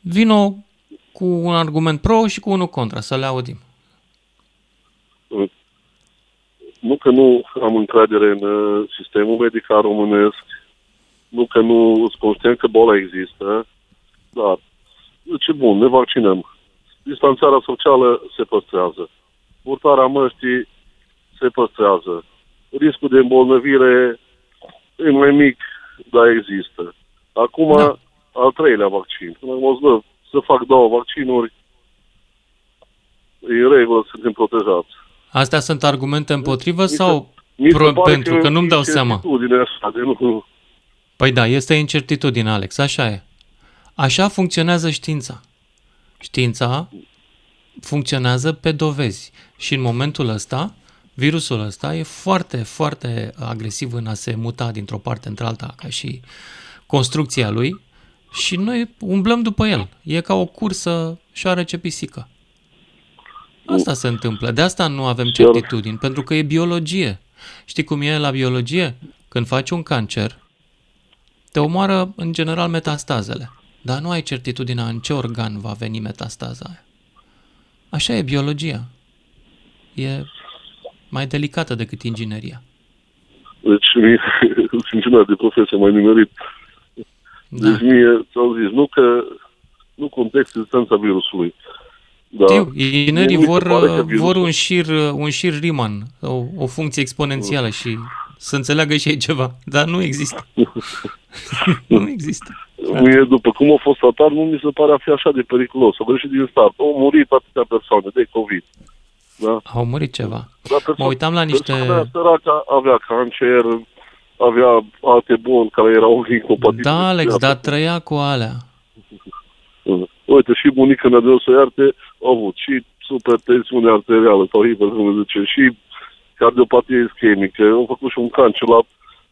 Vino cu un argument pro și cu unul contra, să le audim. Nu că nu am încredere în uh, sistemul medical românesc, nu că nu sunt conștient că boala există, dar ce bun, ne vaccinăm. Distanțarea socială se păstrează. Purtarea măștii se păstrează. Riscul de îmbolnăvire e mai mic, dar există. Acum, Da. da. al treilea vaccin. Când am zis, bă, să fac două vaccinuri, e în regulă, suntem protejați. Astea sunt argumente împotrivă Mi se- sau Mi se pro- pare pentru că nu-mi dau e seama? certitudine Asta, de nu, Păi da, este incertitudine, Alex, așa e. Așa funcționează știința. Știința funcționează pe dovezi și în momentul ăsta, virusul ăsta e foarte, foarte agresiv în a se muta dintr-o parte într-alta, ca și construcția lui și noi umblăm după el. E ca o cursă șoarece pisică. Asta se întâmplă. De asta nu avem Chiar. certitudini, pentru că e biologie. Știi cum e la biologie? Când faci un cancer, te omoară în general metastazele, dar nu ai certitudinea în ce organ va veni metastaza aia. Așa e biologia. E mai delicată decât ingineria. Deci, mie, sunt inginer de profesie mai nimerit. Da. Deci mie, ți-am zis, nu că nu context existența virusului. Da. Știu, inginerii Mie mi se vor, pare că virusul- vor un șir, un șir Riemann, o, o funcție exponențială și să înțeleagă și ei ceva, dar nu există. nu există. Mie, după cum a fost tratat, nu mi se pare a fi așa de periculos. Au greșit din start. Au murit atâtea persoane de COVID. Da? Au murit ceva. Dar perso- Mă uitam la niște... Persoana săracă avea cancer, avea alte boli care erau incompatibile. Da, Alex, cu dar viața. trăia cu alea. Uite, și bunica mea de o să iarte a avut și supertensiune arterială sau hipertensiune, zice, și cardiopatie ischemică, au făcut și un cancer la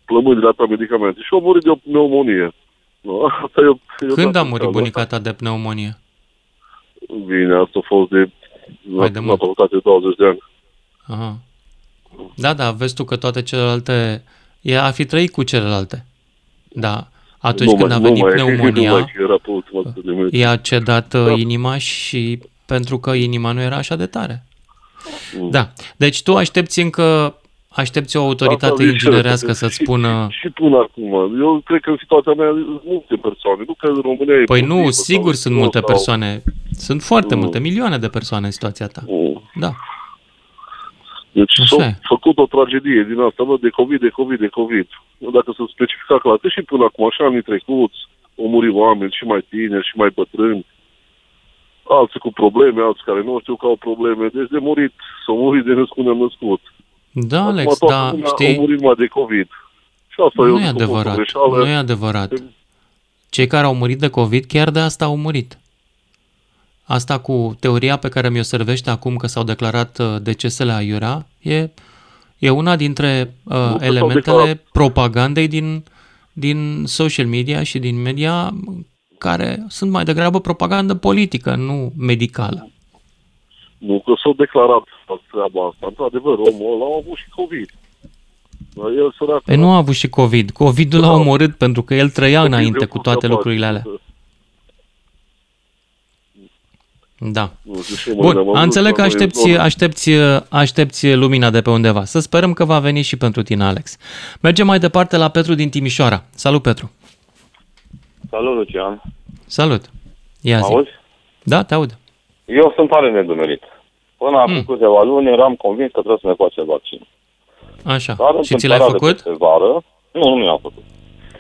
plămânile ta medicamente și au murit de o pneumonie. Nu, asta e, o- e o Când a dată murit caldă. bunica ta de pneumonie? Bine, asta a fost de, Mai de la mult. facultate de 20 de ani. Aha. Da, da, vezi tu că toate celelalte... Ea a fi trăit cu celelalte. Da. Atunci Nu când mai- a nu venit mai- pneumonia, Nu mai că era pe ultima sută de metri. i-a cedat Da. uh, inima și pentru că inima nu era așa de tare. Mm. Da. Deci tu aștepți încă aștepți o Asta autoritate zic și eu, inginerească că să-ți și- spună... Și, și până acum. Eu cred că în situația mea sunt multe persoane. Nu că în România e Păi nu, potrivă sigur sau- sunt multe sau- persoane. Sunt foarte Mm. multe, milioane de persoane în situația ta. Mm. Da. Deci Așa s-a e. făcut o tragedie din asta, bă, de COVID, de COVID, de COVID. Dacă să specifica clar, că și până acum, așa anii trecuți, au murit oameni și mai tineri și mai bătrâni, alții cu probleme, alții care nu știu că au probleme, deci de murit, s-au murit de născut născut. Da, Acum Alex, toată da, lumea știi, Au murit mai de COVID. Și asta eu nu e zic că a fost o adevărat. greșeală. Nu e adevărat. Cei care au murit de COVID, chiar de asta au murit. Asta cu teoria pe care mi-o servește acum că s-au declarat uh, decesele aiurea, e, e una dintre uh, s-au elementele declarat. propagandei din, din social media și din media care sunt mai degrabă propagandă politică, nu medicală. Nu că s-au declarat treaba asta. Într-adevăr, omul ăla a avut și COVID. Dar el sărac... Păi nu a avut și COVID. COVID-ul l-a Da. omorât pentru că el trăia COVID înainte de cu toate capac. lucrurile alea. Da. Nu știu, și mâine am Bun, avut înțeleg că la noi în aștepți, zonă. aștepți, aștepți lumina de pe undeva. Să sperăm că va veni și pentru tine, Alex. Mergem mai departe la Petru din Timișoara. Salut, Petru. Salut, Lucian. Salut. Ia zi. Auzi? Da, te aud. Eu sunt tare nedumerit. Până acum Mm. câteva luni eram convins că trebuie să ne facem vaccin. Așa. Dar și ți l-ai întâmplarea de făcut? peste Vară, nu, nu mi-am făcut.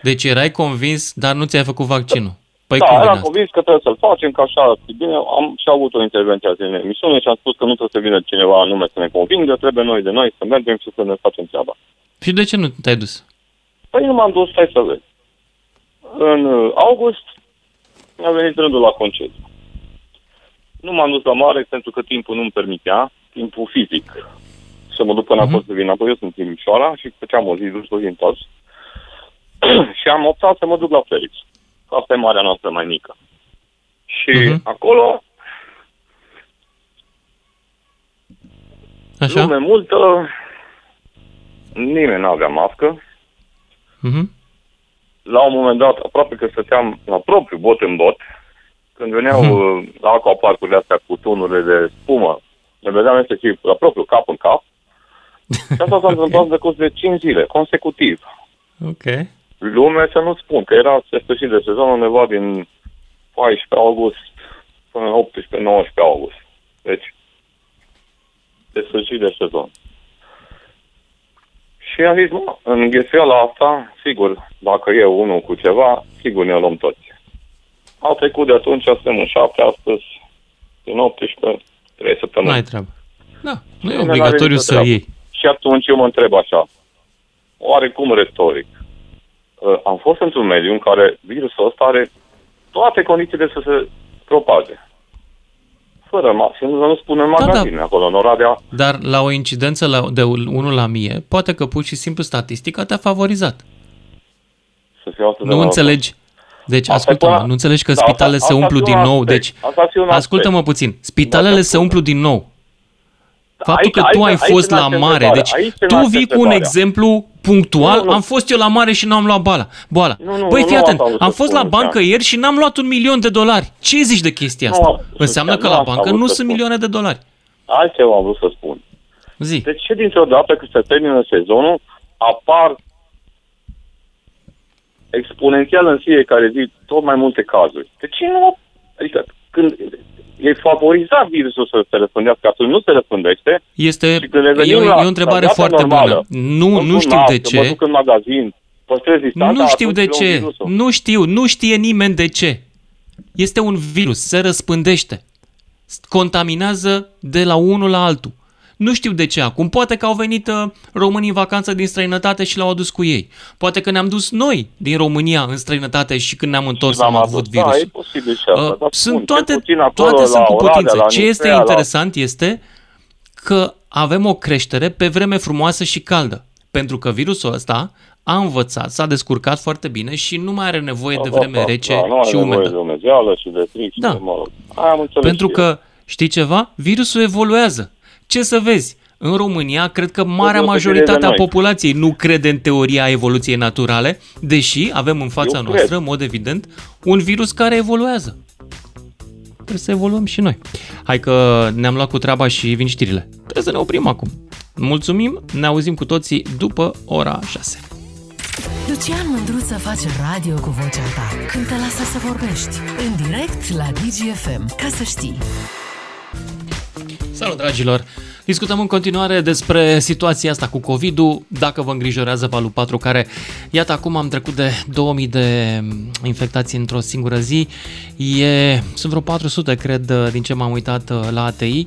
Deci erai convins, dar nu ți-ai făcut vaccinul. Păi da, cum vine eram asta? convins că trebuie să-l facem, că așa ar fi bine. Am și avut o intervenție azi în emisiune și am spus că nu trebuie să vină cineva anume să ne convingă, trebuie noi de noi să mergem și să ne facem treaba. Și de ce nu te-ai dus? Păi nu m-am dus, stai să vezi. În uh, august mi-a venit rândul la concediu. Nu m-am dus la mare pentru că timpul nu-mi permitea, timpul fizic. Să mă duc până Mhm. acolo să vin apoi, eu sunt din Timișoara și făceam o zi, dus o zi întors. și am optat să mă duc la Felix. Asta e marea noastră mai mică. Și Mhm. acolo, Așa? lume multă, nimeni nu avea mască. Mhm. La un moment dat, aproape că stăteam la propriu bot în bot, când veneau Mhm. uh, la aquaparcurile astea cu tunurile de spumă, ne vedeam efectiv la propriu cap în cap. Și asta s-a întâmplat de curs de 5 zile, consecutiv. Ok. Lume, să nu spun, că era spre sfârșit de sezon undeva din 14 august până 18-19 august. Deci, de sfârșit de sezon. Și am zis, mă, în ghesuiala asta, sigur, dacă e unul cu ceva, sigur ne luăm toți. Au trecut de atunci, suntem în 7 astăzi, din 18, 3 săptămâni. N-ai treabă. Da, nu e Nimeni obligatoriu n-are nicio să treabă. iei. Și atunci eu mă întreb așa, oarecum retoric, uh, am fost într-un mediu în care virusul ăsta are toate condițiile să se propage. Fără masă, nu, nu spun în Da, da. magazine, acolo, în Oradea, Dar la o incidență la, de 1 la 1000, poate că pur și simplu statistica te-a favorizat. să fie atât de Nu mult. înțelegi? Deci, Asta e ascultă-mă, până- nu înțelegi că Da, spitalele asta- se asta umplu fi din un nou, aspect. deci Asta fi un ascultă-mă aspect. puțin, spitalele Da, se da, umplu din nou. Faptul Aici- că tu aici- ai aici fost la naște mare, întrebarea. deci Aici se tu naște vii cu un întrebarea. exemplu punctual, Nu, nu. am fost eu la mare și n-am luat bala. boala. Nu, nu, Băi, nu fii asta atent, am vrut am să fost spun, la bancă Lucian. ieri și n-am luat un milion de dolari. Ce zici de chestia Nu, asta? Lucian, Înseamnă că nu la asta am bancă vrut nu să sunt spun. milioane de dolari. Altceva am vrut să spun. Zi. De ce dintr-o dată când se termină sezonul apar exponențial în fiecare zi tot mai multe cazuri? De ce nu? Adică când e favorizat virusul să se răspândească, atunci nu se răspândește. Este, Și când revenim e, o, la- e o întrebare la viața foarte normală, bună. Nu, Îmi nu pun știu de mască, Mă ce. duc în magazin, păstrez distanța, Nu știu de atunci luăm ce. virusul. Nu știu. Nu știe nimeni de ce. Este un virus, se răspândește. Contaminează de la unul la altul. Nu știu de ce acum. Poate că au venit uh, românii în vacanță din străinătate și l-au adus cu ei. Poate că ne-am dus noi din România în străinătate și când ne-am întors am L-am avut adus. Da, virus. e posibil și asta. Uh, dar spun, sunt cel toate, puțin acolo toate la sunt cu Oradea, putință. la Ce este Nicea, la- interesant este că avem o creștere pe vreme frumoasă și caldă. Pentru că virusul ăsta a învățat, s-a descurcat foarte bine și nu mai are nevoie de Da, vreme da, rece da, nu are și nevoie umedă. de umezeală și de fric și Da. de, mă rog. Aia am înțeles Pentru și eu. că, știi ceva? Virusul evoluează. Ce să vezi? În România, cred că marea Trebuie să majoritate fie de a noi. populației nu crede în teoria evoluției naturale, deși avem în fața Eu noastră, cred. în mod evident, un virus care evoluează. Trebuie să evoluăm și noi. Hai că ne-am luat cu treaba și vin știrile. Trebuie să ne oprim acum. Mulțumim, ne auzim cu toții după ora 6. Lucian Mândruță face radio cu vocea ta când te lasă să vorbești. În direct la DGFM. Ca să știi. Salut, dragilor! Discutăm în continuare despre situația asta cu COVID-ul, dacă vă îngrijorează valul 4, care, iată, acum am trecut de 2000 de infectați într-o singură zi. E, sunt vreo 400, cred, din ce m-am uitat uh, la ATI.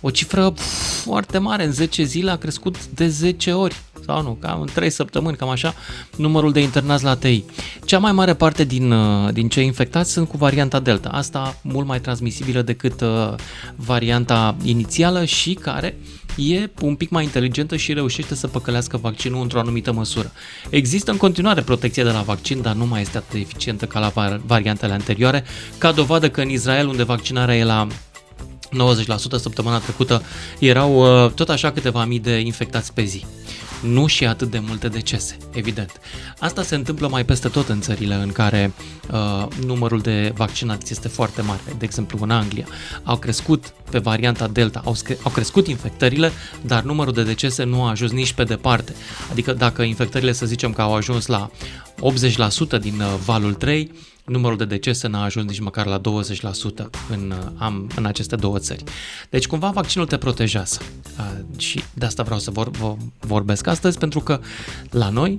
O cifră pf, foarte mare, în 10 zile a crescut de 10 ori sau nu, cam în 3 săptămâni, cam așa, numărul de internați la ATI. Cea mai mare parte din, uh, din cei infectați sunt cu varianta Delta. Asta mult mai transmisibilă decât uh, varianta inițială și care e un pic mai inteligentă și reușește să păcălească vaccinul într-o anumită măsură. Există în continuare protecție de la vaccin, dar nu mai este atât de eficientă ca la var- variantele anterioare, ca dovadă că în Israel, unde vaccinarea e la 90% săptămâna trecută erau uh, tot așa câteva mii de infectați pe zi. Nu și atât de multe decese, evident. Asta se întâmplă mai peste tot în țările în care uh, numărul de vaccinați este foarte mare. De exemplu, în Anglia au crescut pe varianta Delta, au, scre- au crescut infectările, dar numărul de decese nu a ajuns nici pe departe. Adică dacă infectările să zicem că au ajuns la 80% din uh, valul 3, numărul de decese n-a ajuns nici măcar la 20% în, uh, am, în aceste două țări. Deci cumva vaccinul te protejează uh, și de asta vreau să vor, vor, vorbesc astăzi pentru că la noi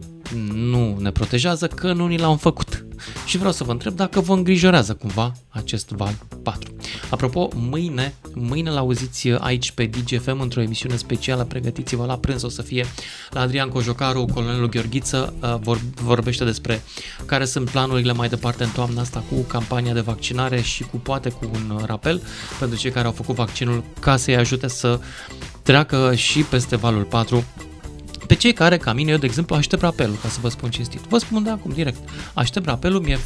nu ne protejează, că nu ni l-am făcut. Și vreau să vă întreb dacă vă îngrijorează cumva acest val 4. Apropo, mâine, mâine l-auziți aici pe DGFM într-o emisiune specială, pregătiți-vă la prânz, o să fie la Adrian Cojocaru, colonelul Gheorghiță, uh, vorbește despre care sunt planurile mai departe în toamna asta cu campania de vaccinare și cu poate cu un rapel pentru cei care au făcut vaccinul ca să-i ajute să treacă și peste valul 4 pe cei care, ca mine, eu, de exemplu, aștept rapelul, ca să vă spun cinstit. Vă spun de acum, direct. Aștept rapelul, mi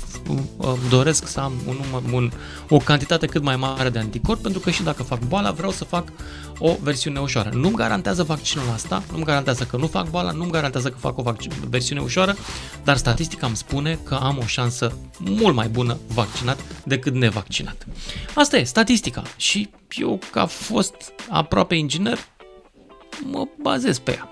doresc să am un, un, o cantitate cât mai mare de anticorp, pentru că și dacă fac boala, vreau să fac o versiune ușoară. Nu-mi garantează vaccinul asta, nu-mi garantează că nu fac boala, nu-mi garantează că fac o vaccin, versiune ușoară, dar statistica îmi spune că am o șansă mult mai bună vaccinat decât nevaccinat. Asta e statistica și eu, ca fost aproape inginer, mă bazez pe ea.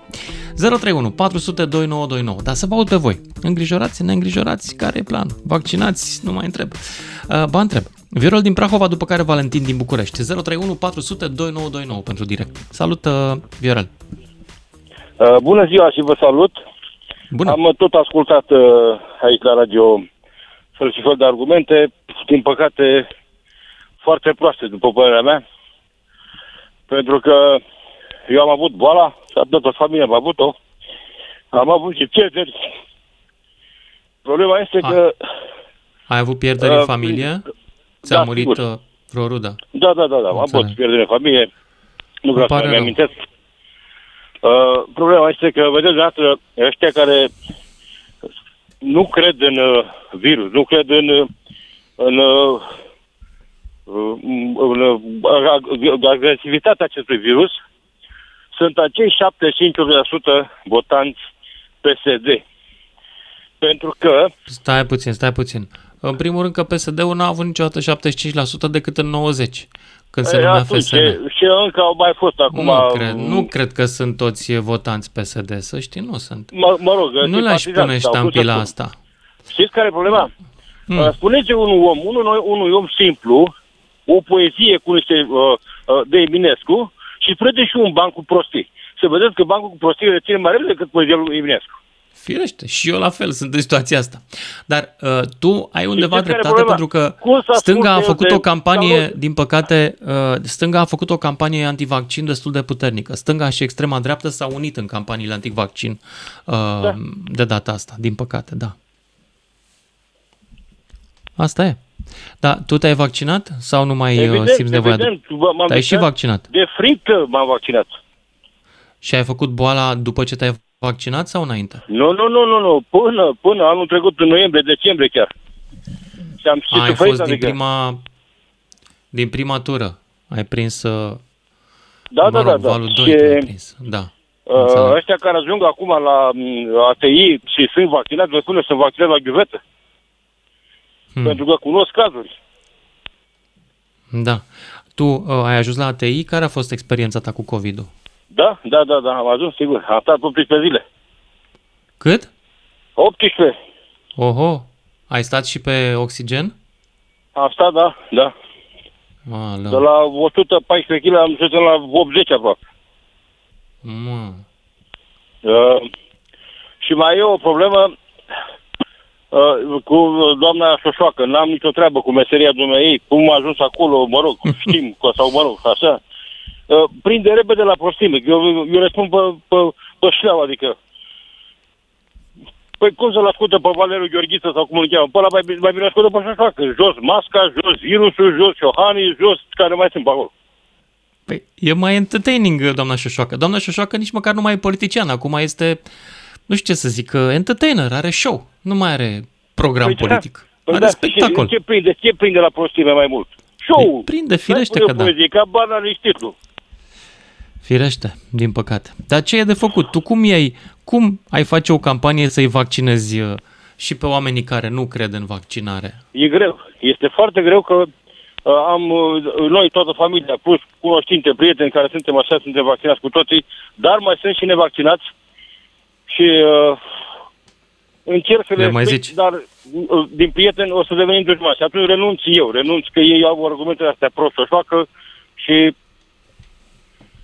031 400 2929. Dar să vă aud pe voi. Îngrijorați, neîngrijorați, care e plan? Vaccinați? Nu mai întreb. Uh, ba întreb. Viorel din Prahova, după care Valentin din București. 031 400 2929 pentru direct. Salut, uh, Viorel. Uh, bună ziua și vă salut. Bună. Am tot ascultat uh, aici la radio fel și fel de argumente, din păcate foarte proaste, după părerea mea, pentru că eu am avut boala, și toată familia am avut-o. Am avut și pierderi. Problema este A. că... Ai avut pierderi uh, în familie? Ți-a da, murit sigur. Uh, vreo rudă? Da, da, da, da. Am avut pierderi în familie. Nu vreau să mi amintesc. Uh, problema este că, vedeți, dată, ăștia care nu cred în uh, virus, nu cred în, uh, în, uh, în, în, în agresivitatea acestui virus, sunt acei 75% votanți PSD. Pentru că... Stai puțin, stai puțin. În primul rând că PSD-ul n-a avut niciodată 75% decât în 90, când se numea atunci, FSN. Și încă au mai fost acum... Nu cred, nu cred că sunt toți votanți PSD, să știi, nu sunt. Mă, mă rog, nu le-aș pune ștampila asta. Știți care e problema? Hmm. Spuneți unul om, unul, unui om simplu, o poezie cu niște uh, uh, de Eminescu și prede și un ban cu prostii. Să vedeți că bancul cu prostii reține mai repede decât modelul Eminescu. Firește, și eu la fel sunt în situația asta. Dar uh, tu ai undeva dreptate pentru că stânga a făcut o campanie, de... din păcate, uh, stânga a făcut o campanie antivaccin destul de puternică. Stânga și extrema dreaptă s-au unit în campaniile antivaccin uh, da. de data asta, din păcate, da. Asta e. Da, tu te-ai vaccinat sau nu mai uh, evident, simți nevoia? Evident, m-am te-ai și vaccinat? De frică m-am vaccinat. Și ai făcut boala după ce te-ai vaccinat sau înainte? Nu, nu, nu, nu, nu. Până, până anul trecut, în noiembrie, decembrie chiar. Și am A, ai fost din prima, din prima tură. Ai prins uh, da, da, da, da. valul 2 și, ai prins. Da. Uh, ăștia care ajung acum la mm, ATI și sunt vaccinați, vă spune, sunt vaccinați la ghiuvetă. Hmm. Pentru că cunosc cazuri. Da. Tu uh, ai ajuns la ATI. Care a fost experiența ta cu COVID-ul? Da, da, da, da, am ajuns, sigur. Am stat 18 zile. Cât? 18. Oho, ai stat și pe oxigen? Am stat, da, da. Ală. De la 114 kg am ajuns la 80 aproape. Mă. Uh, și mai e o problemă, Uh, cu doamna Șoșoacă. N-am nicio treabă cu meseria dumneai. Cum a ajuns acolo, mă rog, știm, sau mă rog, așa. Uh, prinde repede la prostime. Eu, eu răspund pe, pe, pe șleau, adică Păi cum să-l ascultă pe Valeriu Gheorghiță sau cum îl cheamă? Pe ăla mai, mai bine ascultă pe Șoșoacă. Jos masca, jos virusul, jos Iohanii, jos care mai sunt pe acolo. Păi e mai entertaining, doamna Șoșoacă. Doamna Șoșoacă nici măcar nu mai e politician. Acum este nu știu ce să zic, entertainer, are show, nu mai are program păi, da. politic. Păi are da, spectacol. Ce prinde, ce prinde la prostime mai mult? Show! Păi, prinde, firește că da. Ca banal titlu. Firește, din păcate. Dar ce e de făcut? Tu cum ai, cum ai face o campanie să-i vaccinezi uh, și pe oamenii care nu cred în vaccinare? E greu. Este foarte greu că uh, am uh, noi, toată familia, plus cunoștințe, prieteni care suntem așa, suntem vaccinați cu toții, dar mai sunt și nevaccinați și uh, încerc să le, le mai zici. dar uh, din prieten o să devenim dușmani. Și atunci renunț eu, renunț că ei au argumentele astea prost să facă și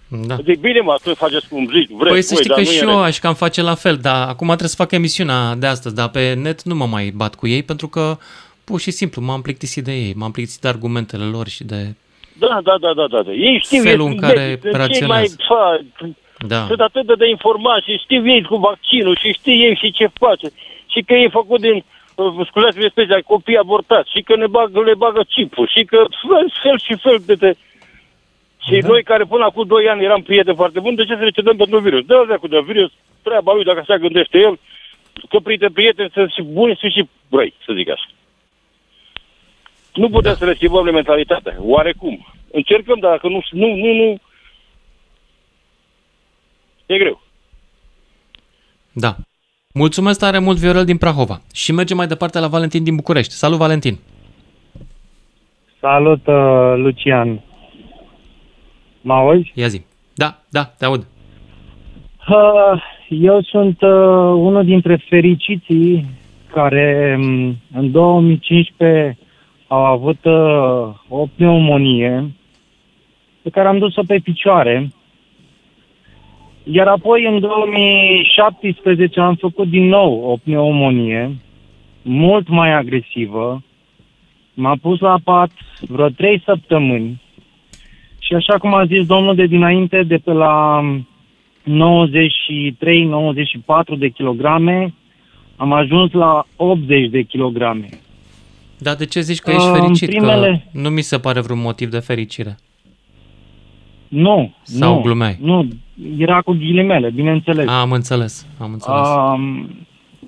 Da. Zic, bine mă, atunci faceți cum zic, vreți Păi să voi, știi dar că nu și e eu aș cam face la fel, dar acum trebuie să fac emisiunea de astăzi, dar pe net nu mă mai bat cu ei pentru că pur și simplu m-am plictisit de ei, m-am plictisit de argumentele lor și de... Da, da, da, da, da. da. Ei știu, Felul ei în sunt care medici, sunt cei mai, raționează. fa, Da. sunt atât de, de informații, știu ei cu vaccinul și știu ei și ce face. Și că e făcut din, uh, scuzați-mi expresia, copii abortați și că ne bagă, le bagă chipul și că fel, fel și fel de... de și da. noi care până acum 2 ani eram prieteni foarte buni, de ce să ne cedăm pentru virus? Dă-o cu de virus, treaba lui dacă așa gândește el, că printre prieteni sunt și buni, sunt și răi, să zic așa. Nu putem da. să le schimbăm de mentalitate, oarecum. Încercăm, dar dacă nu, nu, nu, nu, e greu. Da. Mulțumesc tare mult, Viorel din Prahova. Și mergem mai departe la Valentin din București. Salut, Valentin! Salut, uh, Lucian. Mă auzi? Ia zi. Da, da, te aud. Uh, eu sunt uh, unul dintre fericiții care um, în 2015 au avut uh, o pneumonie pe care am dus-o pe picioare. Iar apoi în 2017 am făcut din nou o pneumonie mult mai agresivă. M-a pus la pat vreo trei săptămâni și așa cum a zis domnul de dinainte, de pe la 93-94 de kilograme, am ajuns la 80 de kilograme. Dar de ce zici că ești Uh, fericit? primele- Că nu mi se pare vreun motiv de fericire. Nu, Sau nu, glumeai? Nu, era cu ghilimele, bineînțeles. A, am înțeles, am înțeles. Um,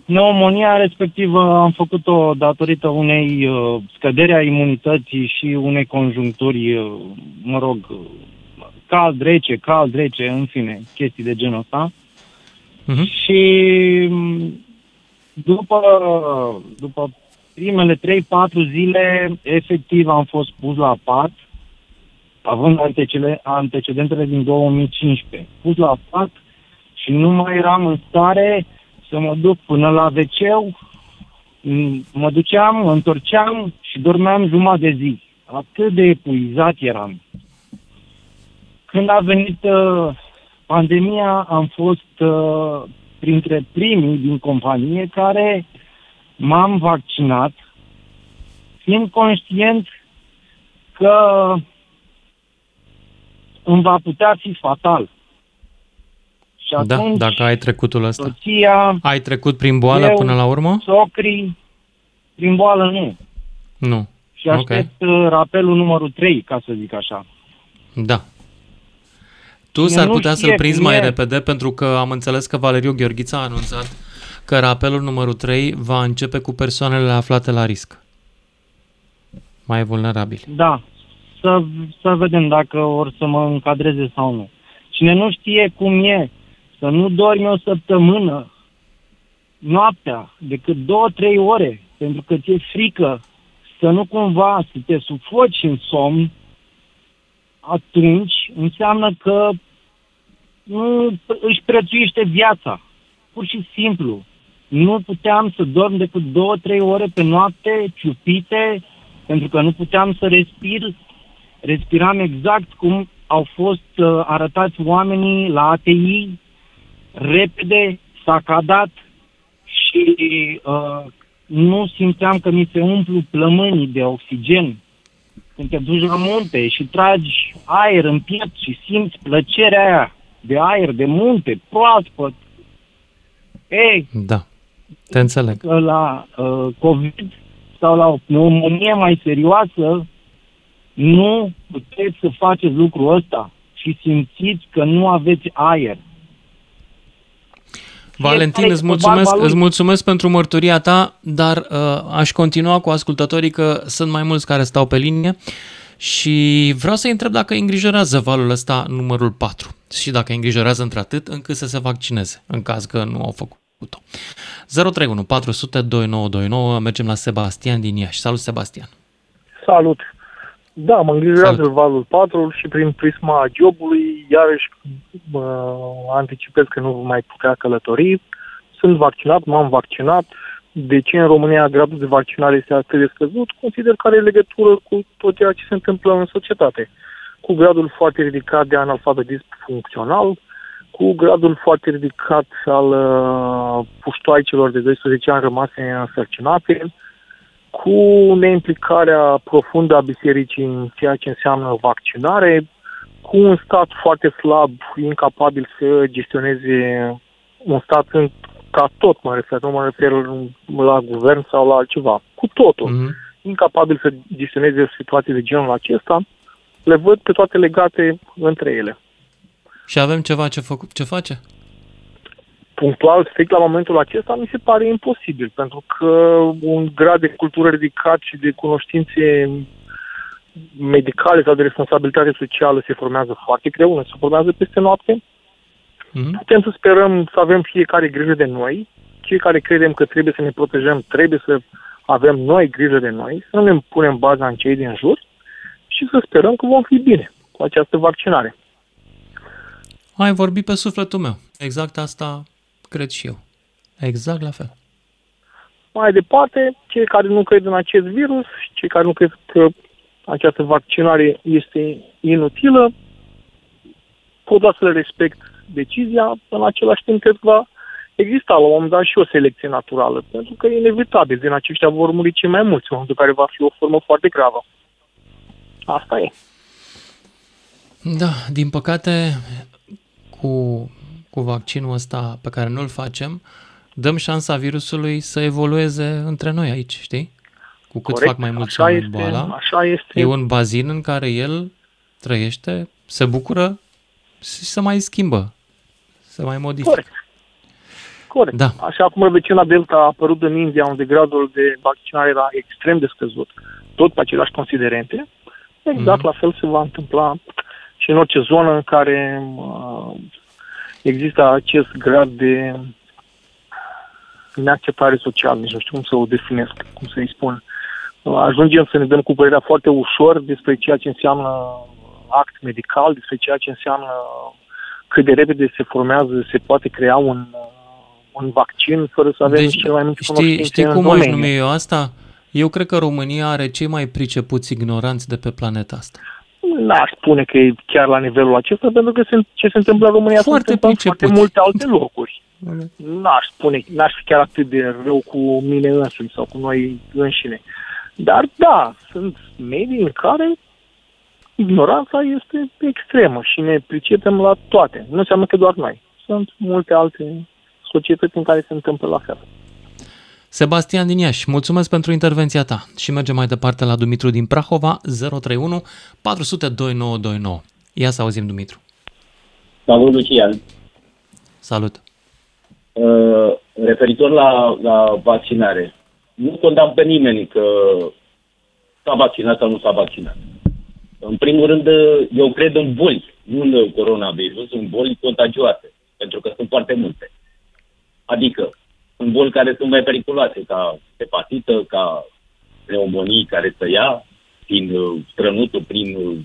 pneumonia respectivă am făcut-o datorită unei uh, scăderi a imunității și unei conjuncturi, uh, mă rog, uh, cald-rece, cald-rece, în fine, chestii de genul ăsta. Mhm. Și m, după, după primele 3-4 zile, efectiv am fost pus la pat, având antecele, antecedentele din 2015. Pus la pat și nu mai eram în stare să mă duc până la wc mă duceam, mă întorceam și dormeam jumătate de zi. Atât de epuizat eram. Când a venit uh, pandemia, am fost uh, printre primii din companie care m-am vaccinat, fiind conștient că îmi va putea fi fatal. Și Da, atunci, dacă ai trecutul ăsta. soția, Ai trecut prin boală eu, până la urmă? socrii, prin boală nu. Nu. Și aștept uh, rapelul numărul 3, ca să zic așa. Da. Tu Cine s-ar nu putea știe să-l prinzi cum mai e- repede pentru că am înțeles că Valeriu Gheorghița a anunțat că rapelul numărul 3 va începe cu persoanele aflate la risc. Mai vulnerabili. Da, să, să vedem dacă or să mă încadreze sau nu. Cine nu știe cum e să nu dormi o săptămână noaptea, decât două, trei ore, pentru că ți-e frică să nu cumva să te sufoci în somn, atunci înseamnă că nu își prețuiește viața. Pur și simplu. Nu puteam să dorm decât două, trei ore pe noapte, ciupite, pentru că nu puteam să respir. Respiram exact cum au fost uh, arătați oamenii la ATI, repede, sacadat și uh, nu simțeam că mi se umplu plămânii de oxigen. Când te duci la munte și tragi aer în piept și simți plăcerea aia de aer, de munte, proaspăt. Ei, Da. Te înțeleg. că la uh, COVID sau la o pneumonie mai serioasă, nu puteți să faceți lucrul ăsta și simțiți că nu aveți aer. Valentin, Fiecare îți cu mulțumesc, barba lui. îți mulțumesc pentru mărturia ta, dar uh, aș continua cu ascultătorii că sunt mai mulți care stau pe linie și vreau să-i întreb dacă îi îngrijorează valul ăsta numărul 4 și dacă îi îngrijorează într-atât încât să se vaccineze, în caz că nu au făcut-o. 031 400 2929, mergem la Sebastian din Iași. Salut, Sebastian! Salut! Da, mă îngrijorează valul 4 și prin prisma jobului, iarăși mă anticipez că nu vom mai putea călători. Sunt vaccinat, m-am vaccinat. De ce în România gradul de vaccinare este atât de scăzut? Consider că are legătură cu tot ceea ce se întâmplă în societate. cu gradul foarte ridicat de analfabetism funcțional, cu gradul foarte ridicat al uh, puștoaicelor de 12 ani rămase însărcinate, cu neimplicarea profundă a bisericii în ceea ce înseamnă vaccinare, cu un stat foarte slab, incapabil să gestioneze un stat în, ca tot, mă refer, nu mă refer la guvern sau la altceva, cu totul, mm-hmm. incapabil să gestioneze o situație de genul acesta, le văd pe toate legate între ele. Și avem ceva ce, făcut, ce face? Punctual, strict la momentul acesta, mi se pare imposibil, pentru că un grad de cultură ridicat și de cunoștințe medicale sau de responsabilitate socială se formează foarte greu, nu se formează peste noapte. Mm-hmm. Putem să sperăm să avem fiecare grijă de noi. Cei care credem că trebuie să ne protejăm, trebuie să avem noi grijă de noi, să nu ne punem baza în cei din jur și să sperăm că vom fi bine cu această vaccinare. Ai vorbit pe sufletul meu. Exact asta cred și eu. Exact la fel. Mai departe, cei care nu cred în acest virus, cei care nu cred că această vaccinare este inutilă, pot da să le respect decizia, în același timp cred că va exista la un moment dat și o selecție naturală, pentru că e inevitabil, din aceștia vor muri cei mai mulți, în momentul în care va fi o formă foarte gravă. Asta e. Da, din păcate, cu, cu vaccinul ăsta pe care nu-l facem, dăm șansa virusului să evolueze între noi aici, știi? Cu cât Corect, fac mai mulți așa oameni este, boala, așa este. e un bazin în care el trăiește, se bucură și se mai schimbă, se mai modifică. Corect. Corect. Da. Așa cum rădăcina Delta a apărut în India, unde gradul de vaccinare era extrem de scăzut, tot pe aceleași considerente, exact mm. la fel se va întâmpla și în orice zonă în care uh, există acest grad de neacceptare socială, nici nu știu cum să o definesc, cum să-i spun. Uh, ajungem să ne dăm cu părerea foarte ușor despre ceea ce înseamnă act medical, despre ceea ce înseamnă cât de repede se formează, se poate crea un, un vaccin fără să avem deci, cel mai mici știi, știi cum aș numi eu asta? Eu cred că România are cei mai pricepuți ignoranți de pe planeta asta. N-aș spune că e chiar la nivelul acesta, pentru că ce se întâmplă în România foarte se întâmplă în foarte multe alte locuri. N-aș spune, n-aș fi chiar atât de rău cu mine însumi sau cu noi înșine. Dar da, sunt medii în care ignoranța este extremă și ne pricepem la toate. Nu înseamnă că doar noi. Sunt multe alte societăți în care se întâmplă la fel. Sebastian din Iași, mulțumesc pentru intervenția ta și mergem mai departe la Dumitru din Prahova, 031 400 2929. Ia să auzim, Dumitru. Salut, Lucian. Salut. Uh, referitor la, la vaccinare, nu condamn pe nimeni că s-a vaccinat sau nu s-a vaccinat. În primul rând, eu cred în boli, nu în coronavirus, în boli contagioase, pentru că sunt foarte multe. Adică, în boli care sunt mai periculoase, ca hepatită, ca pneumonii care să ia, prin uh, strănutul, prin uh,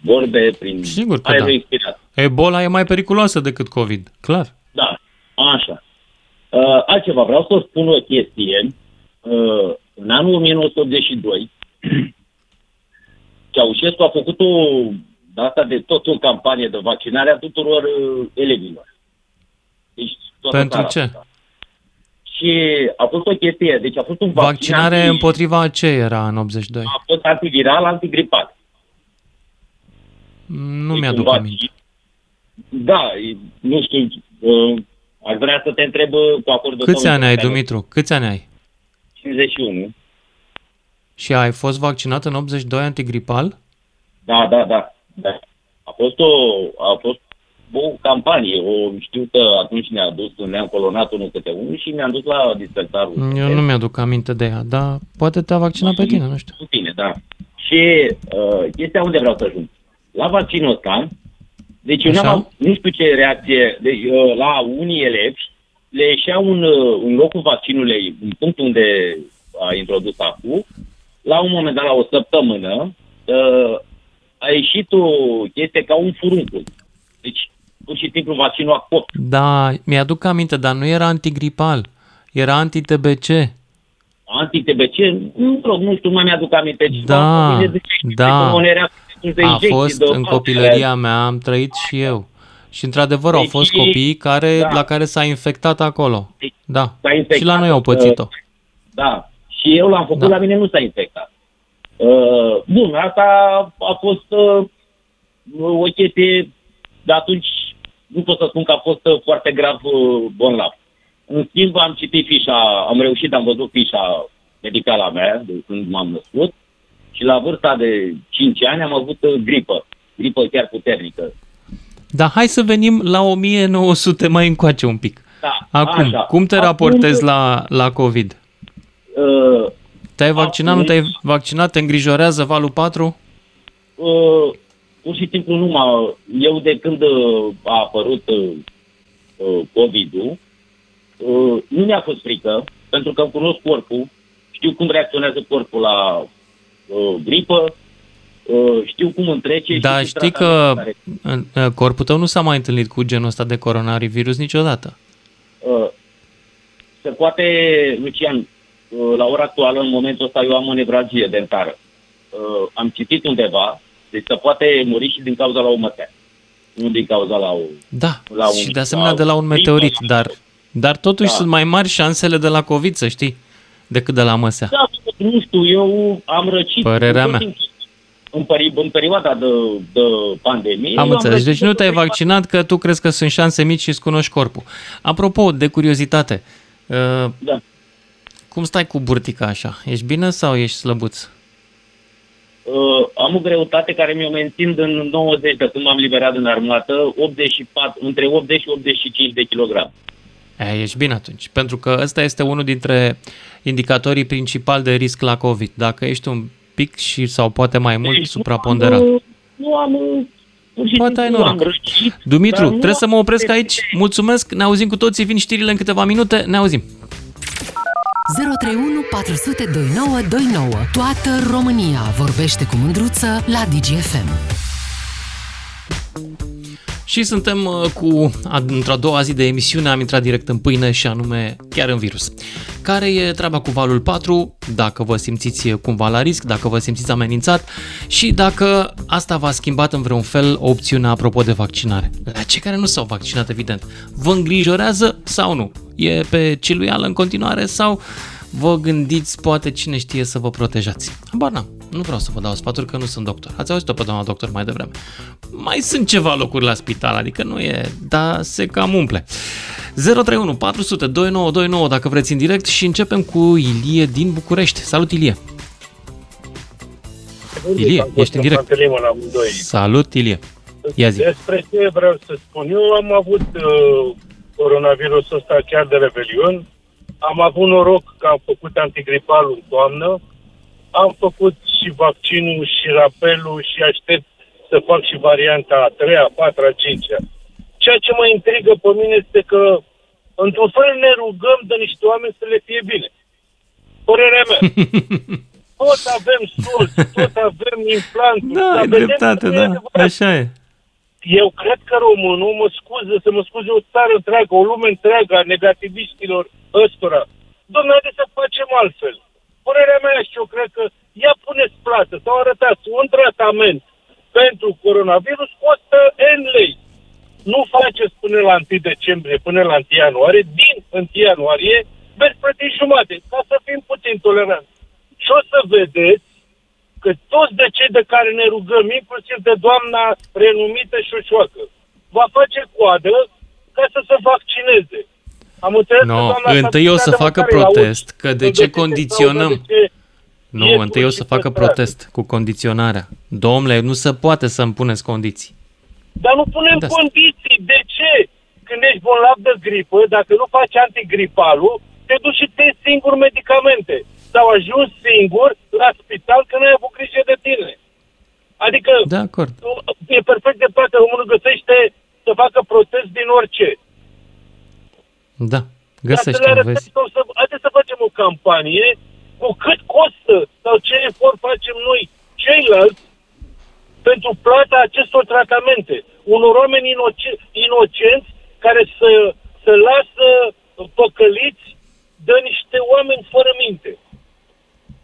vorbe, prin Sigur că da. Ebola e mai periculoasă decât COVID, clar. Da, așa. Uh, altceva, vreau să spun o chestie. Uh, în anul 1982, Ceaușescu a făcut o data de tot o campanie de vaccinare a tuturor uh, elevilor. Deci, Pentru ce? Asta. Și a fost o chestie, deci a fost un vaccin Vaccinare anti... împotriva ce era în 82? A fost antiviral, antigripal. Nu deci mi-aduc aminte. Da, nu știu, uh, aș vrea să te întreb uh, cu acordul Câți ani ai, Dumitru? Câți ani ai? 51. Și ai fost vaccinat în 82 antigripal? Da, da, da. da. A fost o, a fost o campanie. O, știu că atunci ne-a dus, ne-am colonat unul câte unul și ne-am dus la dispersarul. Eu nu mi-aduc aminte de ea, dar poate te-a vaccinat pe tine, nu știu. Cu tine, da. Și uh, chestia unde vreau să ajung. La vaccinul ăsta, deci eu n-am, nu știu ce reacție, deci, uh, la unii elevi le ieșea un, uh, un locul vaccinului, în punctul unde a introdus acum, la un moment dat, la o săptămână, uh, a ieșit o chestie ca un furuncul. Deci, pur și simplu, vaccinul a copt. Da, mi-aduc aminte, dar nu era antigripal, era anti-TBC. Anti-TBC? Nu, rog, nu știu, nu mi-aduc aminte. Da, da. de A injecții fost de în copilăria mea, am trăit și eu. Și într-adevăr au Deci, fost copii care, da. la care s-a infectat acolo. Da. S-a infectat, Și la noi au pățit-o. Da. Și eu l-am făcut, Da. la mine nu s-a infectat. Uh, bun, asta a fost uh, o chestie, de atunci nu pot să spun că a fost uh, foarte grav uh, bolnav. În schimb, am citit fișa, am reușit, am văzut fișa medicală a mea de când m-am născut și la vârsta de 5 ani am avut uh, gripă, gripă chiar puternică. Dar hai să venim la 1900 mai încoace un pic. Da, Acum, așa. cum te Acum- raportezi la, la COVID? Uh, Te-ai vaccinat, nu te-ai vaccinat? Te îngrijorează valul 4? uh, pur și simplu nu m-a... Eu de când uh, a apărut uh, uh, COVID-ul, uh, nu mi-a fost frică, pentru că îmi cunosc corpul, știu cum reacționează corpul la uh, gripă, uh, știu cum îmi trece. Da, și știi că uh, corpul tău nu s-a mai întâlnit cu genul ăsta de coronavirus niciodată. Uh, se poate, Lucian, uh, la ora actuală, în momentul ăsta, eu am o nevralgie dentară. Uh, am citit undeva, deci se poate muri și din cauza la o mătea. Nu din cauza la o... Da, La un- și de asemenea la de la un un meteorit, dar, dar totuși Da. sunt mai mari șansele de la COVID, să știi, decât de la măsea. Da, nu știu, eu am răcit. Părerea tot mea. timpul. În, peri- în perioada de, de pandemie... Am eu înțeles. răcit Deci nu tot te-ai perioada- vaccinat că tu crezi că sunt șanse mici și îți cunoști corpul. Apropo, de curiozitate, uh, Da. cum stai cu burtica așa? Ești bine sau ești slăbuț? Uh, am o greutate care mi-o mențin în 90 de când m-am liberat din armată, 84, între 80 și 85 de kilograme. E, ești bine atunci, pentru că ăsta este unul dintre indicatorii principali de risc la COVID. Dacă ești un pic și sau poate mai mult supraponderat. Nu, nu am... uh, Pur și Poate ai simplu am noroc. răcit, Dumitru, dar nu trebuie să mă am opresc de- aici. Mulțumesc, ne auzim cu toții, vin știrile în câteva minute, ne auzim. 031 400 2929. Toată România vorbește cu mândruță la DGFM. Și suntem uh, cu, a- într-a doua zi de emisiune, am intrat direct în pâine și anume chiar în virus. Care e treaba cu valul 4, dacă vă simțiți cumva la risc, dacă vă simțiți amenințat și dacă asta v-a schimbat în vreun fel opțiunea apropo de vaccinare. La cei care nu s-au vaccinat, evident, vă îngrijorează sau nu? E pe ciluială în continuare sau vă gândiți, poate cine știe, să vă protejați? Habar n-am. Nu vreau să vă dau sfaturi că nu sunt doctor. Ați auzit-o pe doamna doctor mai devreme. Mai sunt ceva locuri la spital, adică nu e, dar se cam umple. 031 400 2929 dacă vreți în direct și începem cu Ilie din București. Salut Ilie! Ilie, ești în direct. Pantelimă la amândoi. Salut Ilie! Ia zi. Despre ce vreau să spun. Eu am avut uh, coronavirusul ăsta chiar de Revelion. Am avut noroc că am făcut antigripalul în toamnă. Am făcut și vaccinul și rapelul și aștept să fac și varianta a treia, a patra, a cincea. Ceea ce mă intrigă pe mine este că într-un fel ne rugăm de niște oameni să le fie bine. Părerea mea. Tot avem sos, tot avem implanturi. Da, dar ai vedem dreptate, că nu e da, adevărat. așa e. Eu cred că românul, mă scuză, să mă scuze o țară întreagă, o lume întreagă a negativiștilor ăstora. Dom'le, haideți să facem altfel. Părerea mea și eu cred că ia puneți plată sau arătați un tratament pentru coronavirus costă N lei. Nu faceți până la 1 decembrie, până la 1 ianuarie, din 1 ianuarie veți plăti jumate, ca să fim puțin toleranți. Și o să vedeți că toți de cei de care ne rugăm, inclusiv de doamna renumită Șoșoacă, va face coadă ca să se vaccineze. Am înțeles că No, doamna întâi o să Capitană facă măcar îi auzi, protest, că de să ce găsește condiționăm? sau de ce Nu, e întâi o să facă păstrat. protest cu condiționarea. Domnule, nu se poate să-mi puneți condiții. Dar nu punem De asta. condiții. De ce? Când ești bolnav de gripă, dacă nu faci antigripalul, te duci și te iei singur medicamente. Sau ajungi singur la spital că nu ai avut grijă de tine. Adică De acord. e perfect de plată. Românul găsește să facă protest din orice. Da, găsește, Dacă le vezi. arătăm să, haideți să facem o campanie cu cât costă sau ce efort facem noi ceilalți pentru plata acestor tratamente. Unor oameni inoce- inocenți care să, să lasă păcăliți de niște oameni fără minte.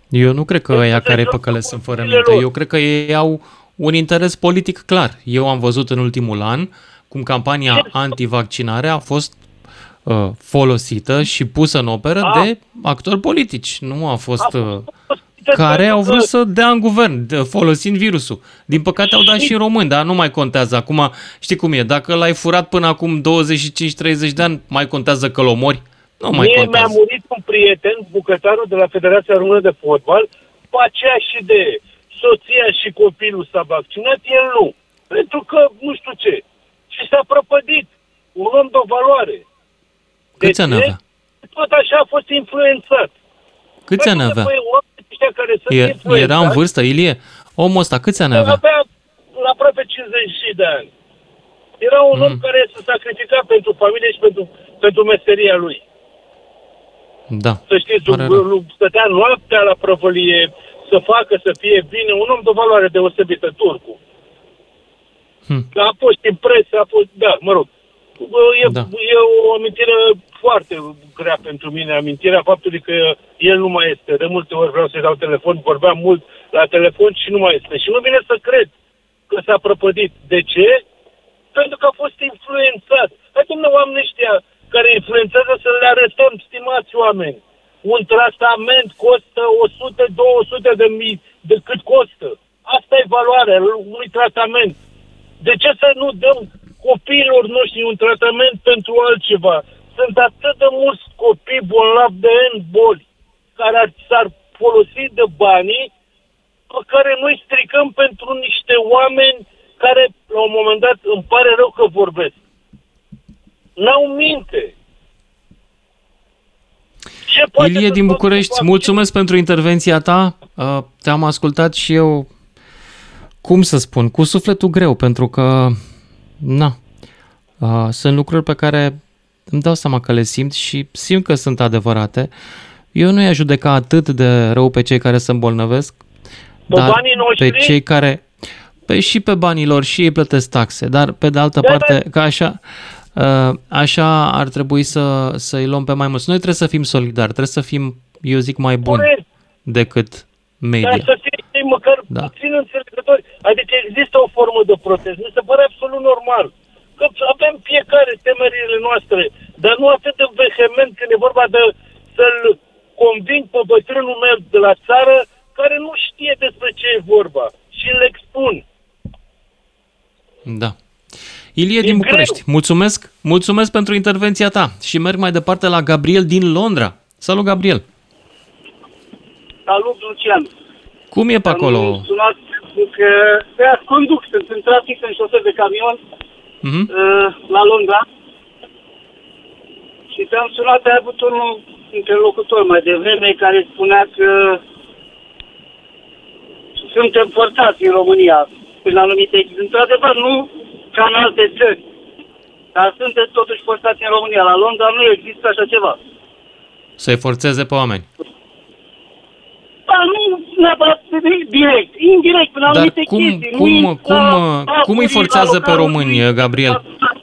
Eu nu cred că ăia care păcăle sunt fără minte. Eu cred că ei au un interes politic clar. Eu am văzut în ultimul an cum campania antivaccinare a fost uh, folosită și pusă în operă A. de actori politici. Nu a fost... A Uh, care au vrut să dea în guvern, de- folosind virusul. Din păcate au dat și români, dar nu mai contează. Acum, știi cum e, dacă l-ai furat până acum 25-30 de ani, mai contează că l-omori? Nu mai Mie mi-a contează. murit un prieten, bucătarul de la Federația Română de Fotbal, cu aceeași idee. Soția și copilul s-a vaccinat, el nu. Pentru că nu știu ce. Și s-a prăpădit. Un om de valoare. Câți ani ce? avea? Tot așa a fost influențat. Câți ani avea? Păi, oamenii ăștia care sunt E, influențați, era în vârstă, Ilie? Omul ăsta câți ani avea? avea la aproape 50 de ani. Era un Mm. om care se sacrifica pentru familie și pentru, pentru meseria lui. Da. Să știți, Pare un- rău. un- stătea noaptea la prăvălie să facă să fie bine, un om de valoare deosebită, turcu. Hm. A fost în presă, a fost, da, mă rog. E, Da. e o amintire foarte grea pentru mine, amintirea faptului că el nu mai este. De multe ori vreau să-i dau telefon, vorbeam mult la telefon și nu mai este. Și nu vine să cred că s-a prăpădit. De ce? Pentru că a fost influențat. Hai, domnule, oamenii ăștia care influențează să le arestăm, stimați oameni. Un tratament costă 100-200 de mii de cât costă. Asta e valoarea unui tratament. De ce să nu dăm copiilor noștri un tratament pentru altceva? Sunt atât de mulți copii bolnavi de N boli care ar, s-ar folosi de banii pe care noi stricăm pentru niște oameni care, la un moment dat, îmi pare rău că vorbesc. N-au minte. Ce poate Ilie să din facă București, vaccin? mulțumesc pentru intervenția ta. Uh, Te-am ascultat și eu, cum să spun, cu sufletul greu, pentru că, na, uh, sunt lucruri pe care îmi dau seama că le simt și simt că sunt adevărate. Eu nu i-aș judeca atât de rău pe cei care se îmbolnăvesc, Pe dar banii noștri? pe cei care... Pe și pe banii lor și ei plătesc taxe, dar pe de altă Da, parte, ca așa, uh, așa ar trebui să, să-i luăm pe mai mulți. Noi trebuie să fim solidari, trebuie să fim, eu zic, mai buni Corect. decât Dar media. să fie măcar Da. da. puțin înțelegători. Adică există o formă de protest. Mi se pare absolut normal. Că avem fiecare temerile noastre, dar nu atât de vehement când e vorba de să-l conving pe bătrânul meu de la țară care nu știe despre ce e vorba și îl expun. Da. Ilie din București, mulțumesc, mulțumesc pentru intervenția ta și merg mai departe la Gabriel din Londra. Salut, Gabriel! Salut, Lucian. Cum e pe acolo? Am sunat că pe conduc, sunt în trafic, sunt șofer de camion Mhm. uh, la Londra și te-am sunat, ai avut unul interlocutor mai devreme care spunea că suntem forțați în România prin anumite Într-adevăr, nu ca în alte țări, dar sunteți totuși forțați în România. La Londra nu există așa ceva. Să-i forțeze pe oameni. Da, nu neapărat direct, indirect, prin Dar anumite cum, chestii. cum, nu cum, la cum îi papurii, forțează la pe localul români, lui. Gabriel?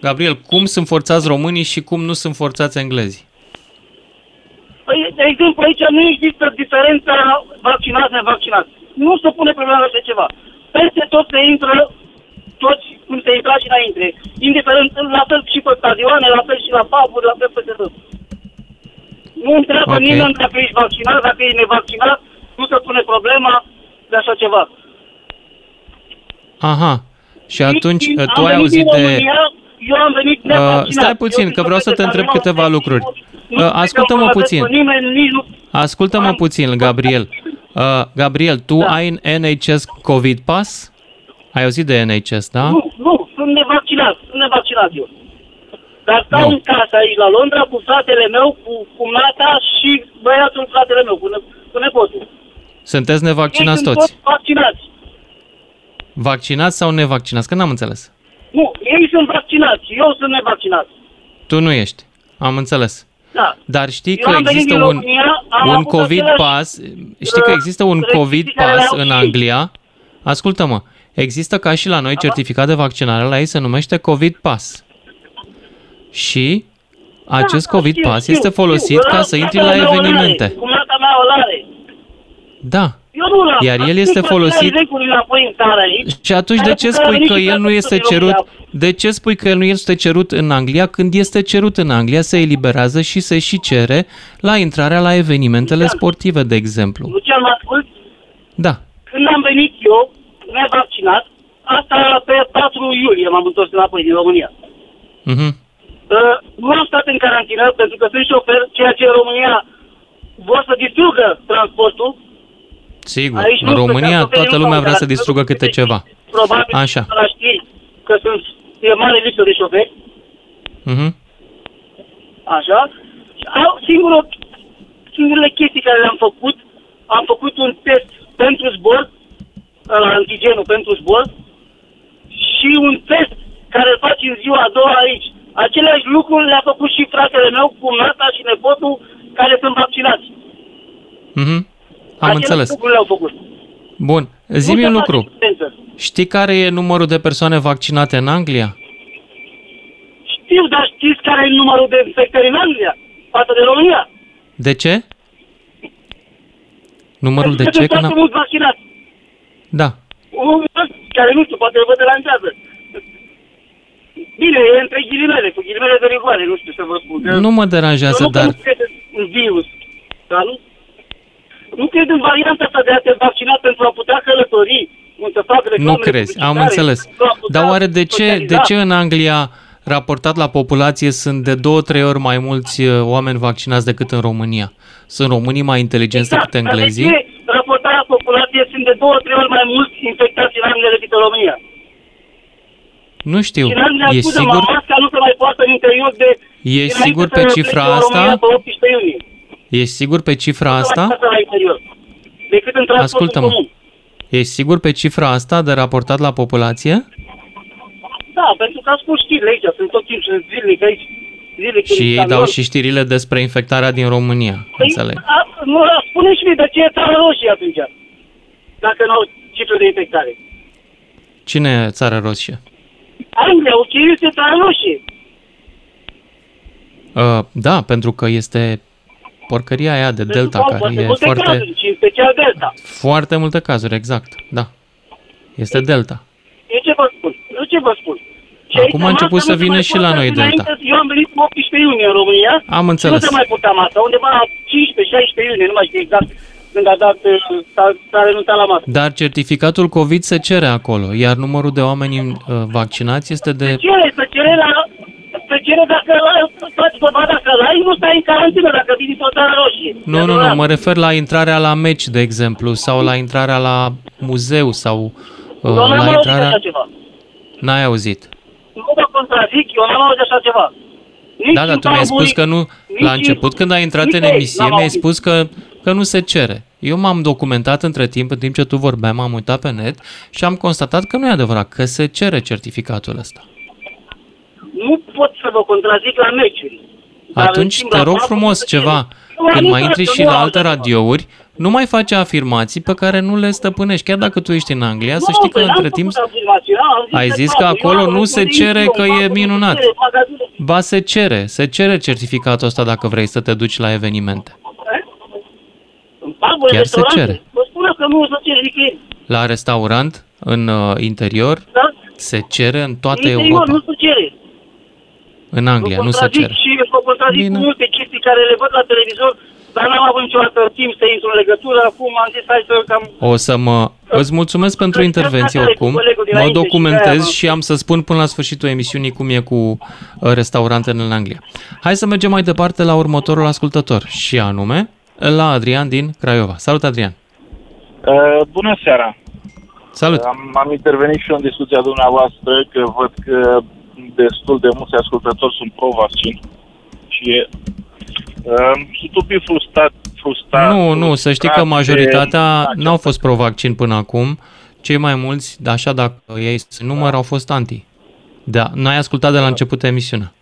Gabriel, cum sunt forțați românii și cum nu sunt forțați englezii? Păi, de exemplu, aici nu există diferența vaccinați-nevaccinați. Nu se pune problema de ceva. Peste tot se intră toți cum se intra și înainte. Indiferent, la fel și pe stadioane, la fel și la puburi, la fel peste tot. Nu întreabă Ok. okay. nimeni dacă ești vaccinat, dacă ești nevaccinat, nu se pune problema de așa ceva. Aha. Și atunci Și uh, am tu ai venit auzit din de... România, eu am venit Uh, nevaccinat. stai puțin, Eu că vreau să sunt te întreb camion, câteva lucruri. nu Uh, știu ascultă-mă că mă puțin. pe nimeni, nici nu... Ascultă-mă puțin, Gabriel. Uh, Gabriel, tu Da. ai în NHS COVID Pass? Ai auzit de NHS, da? Nu, nu, sunt nevaccinat, sunt nevaccinat eu. Dar stau Nu. în casă aici la Londra cu fratele meu, cu, cu mata și băiatul fratele meu, cu, ne, cu nepotul. Sunteți nevaccinați Ei sunt toți? toți vaccinați. Vaccinați sau nevaccinați? Că n-am înțeles. Nu, ei sunt vaccinați, eu sunt nevaccinat. Tu nu ești. Am înțeles. Da. Dar știi Eu că am venit există din un, România, am un avut COVID același, pass, știi că uh, există un COVID restricții care pass le-au în și- Anglia? Ascultă-mă, există ca și la noi certificat de vaccinare, la ei se numește COVID pass. Și acest da, COVID știu, pass știu, este folosit știu. ca Ăla- să intri fratele la meu îl are, evenimente. Cu mata mea o are. Da. Eu Eu nu l-am. Iar el este Atunci, folosit- leguri înapoi în țară aici. Și atunci de Care ce putea spui veni că și el nu să este vină cerut? la- De ce spui că el nu este cerut în Anglia când este cerut în Anglia se eliberează și se și cere la intrarea la evenimentele sportive, de exemplu? Lucian, mă ascult? Da. Când am venit eu, nevaccinat, asta pe 4 iulie m-am întors înapoi din România. Mhm. Uh, nu am stat în carantină pentru că sunt șofer, ceea ce în România vor să distrugă transportul. Sigur. Aici nu În sunt România șoferii, toată nu lumea au vrea să garantit. distrugă câte ceva. Probabil Așa. la știri că sunt e mare lipsă de șoferi. Mhm. Așa. Au, singurul, singurele chestii care le-am făcut, am făcut un test pentru zbor, la antigenul pentru zbor, și un test care îl faci în ziua a doua aici. Aceleași lucruri le-a făcut și fratele meu, cumnata și nepotul care sunt vaccinați. Mhm. Am Aceleași înțeles. lucruri le-au făcut. Bun. Zi-mi Nu un se lucru. face diferență. Știi care e numărul de persoane vaccinate în Anglia? Știu, dar știți care e numărul de infectări în Anglia față de România? De ce? Numărul de Pentru ce? că Că sunt foarte n-a- mulți vaccinați. Da. Un care nu știu, poate vă deranjează. Bine, e între ghilimele, cu ghilimele de rigoare, nu știu să vă spun. Nu mă deranjează, Eu nu dar Nu cred în virus, dar nu, nu cred în varianta asta de a te vaccina pentru a putea călători, cum să fac reclame nu crezi. Am publicitare, înțeles. pentru a putea Dar oare de ce, de socializa. ce în Anglia, raportat la populație, sunt de două, trei ori mai mulți uh, oameni vaccinați decât în România? Sunt românii mai inteligenți decât Dar de englezii? ce raportarea populației sunt de două, trei ori mai mulți infectați în Anglia decât în România? Nu știu. Și în Anglia, E scuză sigur, masca nu se mai poartă în interior de... e dinainte sigur să pe plece cifra în România asta? Pe 18 iunie. E sigur pe cifra asta? Asta la interior. Decât în transportul Ascultă-mă. comun. E sigur pe cifra asta de raportat la populație? Da, pentru că ascult știrile aici, sunt tot timpul sunt zilnic aici. Zilnic Și în ei Istanbul. dau și știrile despre infectarea din România. Păi, Înțeleg. a, nu, a, spune și mie de ce e țară roșie atunci, dacă nu au cifre de infectare. Cine e țara roșie? Anglia, ok, este țară roșie. Uh, da, pentru că este porcăria aia de Delta, Au care foarte e multe foarte, cazuri, și în special Delta. foarte multe cazuri, exact. Da. Este Delta. Eu ce vă spun? Eu ce vă spun? Și Acum aici a început masca să nu se vină mai și la poartă noi înainte- Delta. Eu am venit cu 18 iunie în România. Am înțeles. Și nu se mai purta masca. Undeva la 15-16 iunie, nu mai știu exact când a dat, uh, s-a, s-a renunțat la mască. Dar certificatul COVID se cere acolo, iar numărul de oameni uh, vaccinați este de... Cere, să cere la... Să cere dacă la- faci dovada că la nu stai în carantină dacă vii dintr-o țară roșie. Nu, nu, nu, mă refer la intrarea la meci, de exemplu, sau la intrarea la muzeu, sau uh, Eu n-am la auzit intrarea... așa ceva. N-ai auzit. Nu vă contrazic, eu n-am auzit așa ceva. Nici Da, dar în tu mi-ai spus Tamburi, că nu, nici la în- început când ai intrat nici în aici emisie, n-am mi-ai auzit. spus că, că nu se cere. Eu m-am documentat între timp, în timp ce tu vorbeai, m-am uitat pe net și am constatat că nu e adevărat, că se cere certificatul ăsta. Nu pot să vă contrazic la meciuri. Dar în Atunci schimb, te la rog faptul frumos că ceva, Nu, când nu mai cred intri că și nu la am alte așa radiouri, nu mai face afirmații pe care nu le stăpânești. Chiar dacă tu ești în Anglia, să Nu, știi că păi n-am între făcut timp afirmații, n-am zis ai de zis faptul. că Eu acolo am nu se răspuns cere eu, că e faptul minunat. cere, magazine. Ba se cere, se cere certificatul ăsta dacă vrei să te duci la evenimente. În puburi, Chiar se restaurante, cere. Vă spun eu că nu o să cere nicăieri. La restaurant, în uh, interior, Da? se cere în toată În interior Europa. nu se cere. În Anglia Vă nu se contrazic cere. Și vă contrazic cu multe chestii care le văd la televizor, dar n-am avut niciodată timp să intru în legătură. Acum am zis, hai să cam... O să mă... Îți mulțumesc pentru intervenție asta e cu oricum. colegul Mă dinainte și documentez de-aia și am să spun până la sfârșitul emisiunii cum e cu uh, restaurantele în Anglia. Hai să mergem mai departe la următorul ascultător și anume la Adrian din Craiova. Salut, Adrian! Uh, bună seara! Salut! Am, am intervenit și eu în discuția dumneavoastră că văd că destul de mulți ascultători sunt pro-vaccin și uh, sunt un pic frustrat. frustrat Nu, nu, să știi că frustrat de- majoritatea n-au fost pro-vaccin până acum. Cei mai mulți, așa dacă ei se număr, au fost anti. Da, n-ai ascultat de la început emisiunea.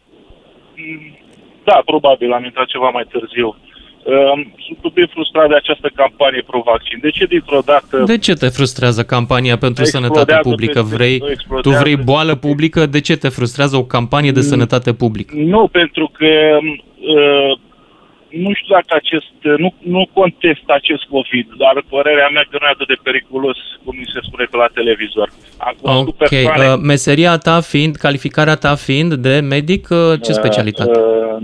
Da, probabil, am intrat ceva mai târziu. Uh, sunt un pic frustrat de această campanie pro-vaccin. De ce dintr-o dată... De ce te frustrează campania pentru Explodează sănătate publică? peste- Vrei, tu explodează vrei boală publică? De ce te frustrează o campanie de sănătate publică? Nu, pentru că uh, nu știu dacă acest, nu, nu contest acest COVID, dar părerea mea că nu e atât de periculos cum mi se spune pe la televizor. Am cunoscut Ok, persoane, uh, meseria ta fiind, calificarea ta fiind de medic, uh, ce specialitate? Uh,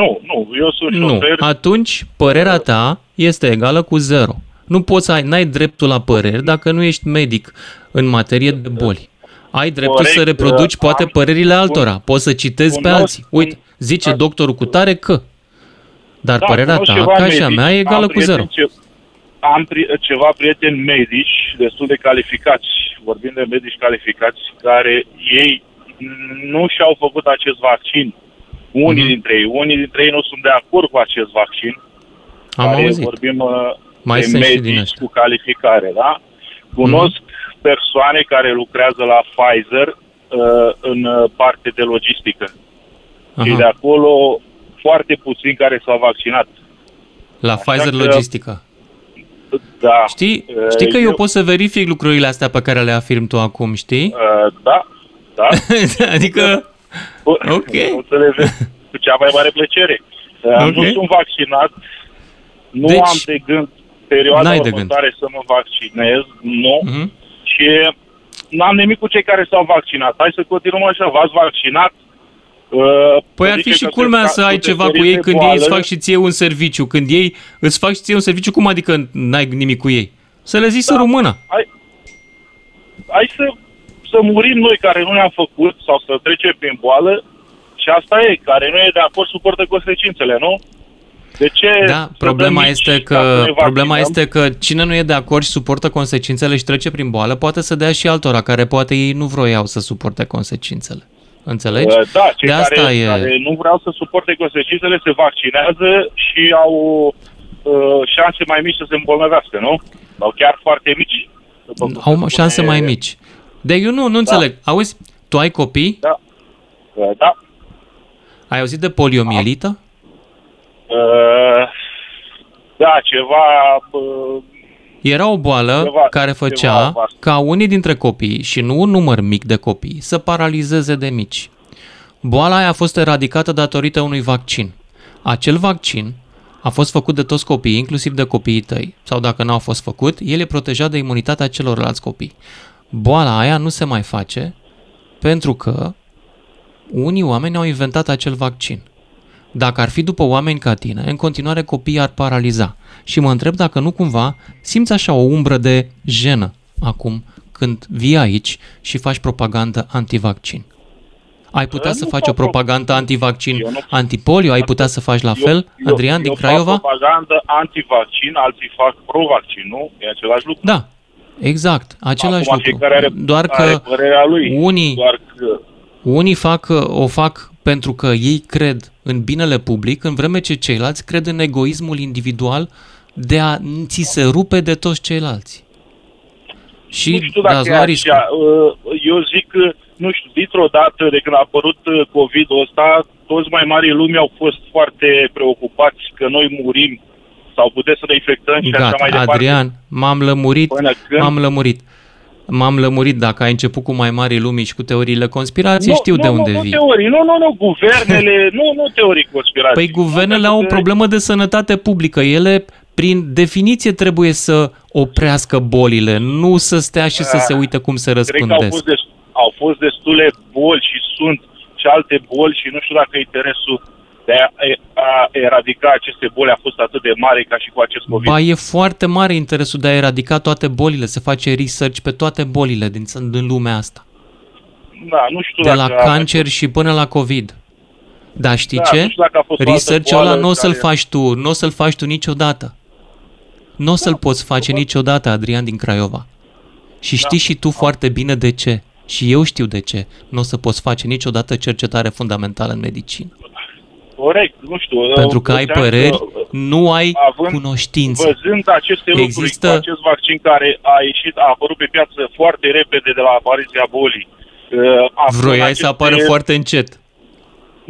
nu, nu, eu sunt Nu. șofer. Atunci, părerea ta este egală cu zero. Nu poți să ai, n-ai dreptul la păreri dacă nu ești medic în materie de boli. Ai dreptul Corect, să reproduci uh, poate am- părerile altora. Poți să citezi pe cunosc- alții. Uite, zice doctorul cu tare că. Dar Da, părerea cunosc ta, ceva ca și a medici, mea, e egală am cu zero. prieteni Ce, am pri, ceva prieteni medici destul de calificați, vorbim de medici calificați, care ei nu și-au făcut acest vaccin. Unii Mhm. dintre ei, unii dintre ei nu sunt de acord cu acest vaccin. Am care auzit. vorbim uh, Mai de sunt și din medici ăștia. cu calificare, da? Cunosc persoane care lucrează la Pfizer uh, în uh, parte de logistică. Și Aha. de acolo foarte puțini care s-au vaccinat. La Pfizer că- Logistica. Da. Știi, Uh, știi că eu pot să verific lucrurile astea pe care le afirm tu acum, știi? Uh, da, da. adică, ok. O să le vezi cu cea mai mare plăcere. Uh, Ok. Nu sunt vaccinat, nu Deci, am de gând perioada n-ai de gând. următoare să mă vaccinez, nu. Mhm. Și n-am nimic cu cei care s-au vaccinat. Hai să continuăm așa, v-ați vaccinat. Uh, Păi ar fi zice și că culmea sunteți- să ai sunteți ceva cu feriți ei de când ei îți boală. fac și ție un serviciu. Când ei îți fac și ție un serviciu, cum adică n-ai nimic cu ei? Să le zici să rămână. hai, hai să, să murim noi care nu ne-am făcut sau să trecem prin boală și asta e, care nu e de acord suportă consecințele, nu? De ce Da, să problema dăm este mici ca să că ne problema vaccinăm? este că cine nu e de acord și suportă consecințele și trece prin boală, poate să dea și altora care poate ei nu vroiau să suporte consecințele. Înțelegi? Uh, Da, cei de asta care, e care nu vreau să suporte consecințele se vaccinează și au uh, șanse mai mici să se îmbolnăvească, nu? Sau chiar foarte mici. după cum au se șanse spune. mai mici. De eu nu, nu înțeleg. Auzi, tu ai copii? Da. Uh, Da. Ai auzit de poliomielită? Uh, da, ceva... Uh, Era o boală Ceva- care făcea ceva vast. ca unii dintre copii, și nu un număr mic de copii, să paralizeze de mici. Boala aia a fost eradicată datorită unui vaccin. Acel vaccin a fost făcut de toți copiii, inclusiv de copiii tăi, sau dacă n-au fost făcut, el e protejat de imunitatea celorlalți copii. Boala aia nu se mai face pentru că unii oameni au inventat acel vaccin. Dacă ar fi după oameni ca tine, în continuare copiii ar paraliza. Și mă întreb dacă nu cumva simți așa o umbră de jenă acum când vii aici și faci propagandă antivaccin. Ai putea Eu să nu faci fac o propagandă antivaccin, Eu nu- antipolio? Ai putea să faci la fel, eu, Adrian, din eu Craiova? fac propagandă antivaccin, alții fac pro-vaccin, nu? E același lucru. Da, exact, același Acum lucru. fiecare are, Doar are că părerea lui. unii, Doar că unii fac, o fac pentru că ei cred în binele public, în vreme ce ceilalți cred în egoismul individual de a ți se rupe de toți ceilalți. Și nu știu dacă dați e la risc. așa. Uh, Eu zic că, nu știu, dintr-o dată de când a apărut uh, COVID-ul ăsta, toți mai mari lumii au fost foarte preocupați că noi murim sau putem să ne infectăm și așa Gata, mai departe. Adrian, m-am lămurit, Până când- m-am lămurit. M-am lămurit dacă ai început cu mai mari lumii și cu teoriile conspirației, știu nu, de nu, unde nu, vii. teorii, nu, nu, nu, guvernele, nu, nu teorii conspirații. Păi guvernele au o problemă de sănătate publică. Ele, prin definiție, trebuie să oprească bolile, nu să stea și să se uite cum se Cred că au răspândesc. fost, dest- au fost destule boli și sunt și alte boli și nu știu dacă interesul de a, a eradica aceste boli a fost atât de mare ca și cu acest COVID. Ba, e foarte mare interesul de a eradica toate bolile, se face research pe toate bolile din, din lumea asta. Da, nu știu De la dacă cancer și până la COVID. Dar știi Da, ce? nu știu dacă a fost o altă Research-ul ăla boală nu o să-l care- faci tu, nu o să-l faci tu niciodată. Nu o să-l poți face niciodată, Adrian din Craiova. Și știi și tu foarte bine de ce. Și eu știu de ce. Nu o să poți face niciodată cercetare fundamentală în medicină. Corect, nu știu. Pentru că ai înseamnă păreri, nu ai având- cunoștință. Văzând aceste lucruri Există- cu acest vaccin care a ieșit, a apărut pe piață foarte repede de la apariția bolii. uh, aflând Vroiai să aceste- apară foarte încet.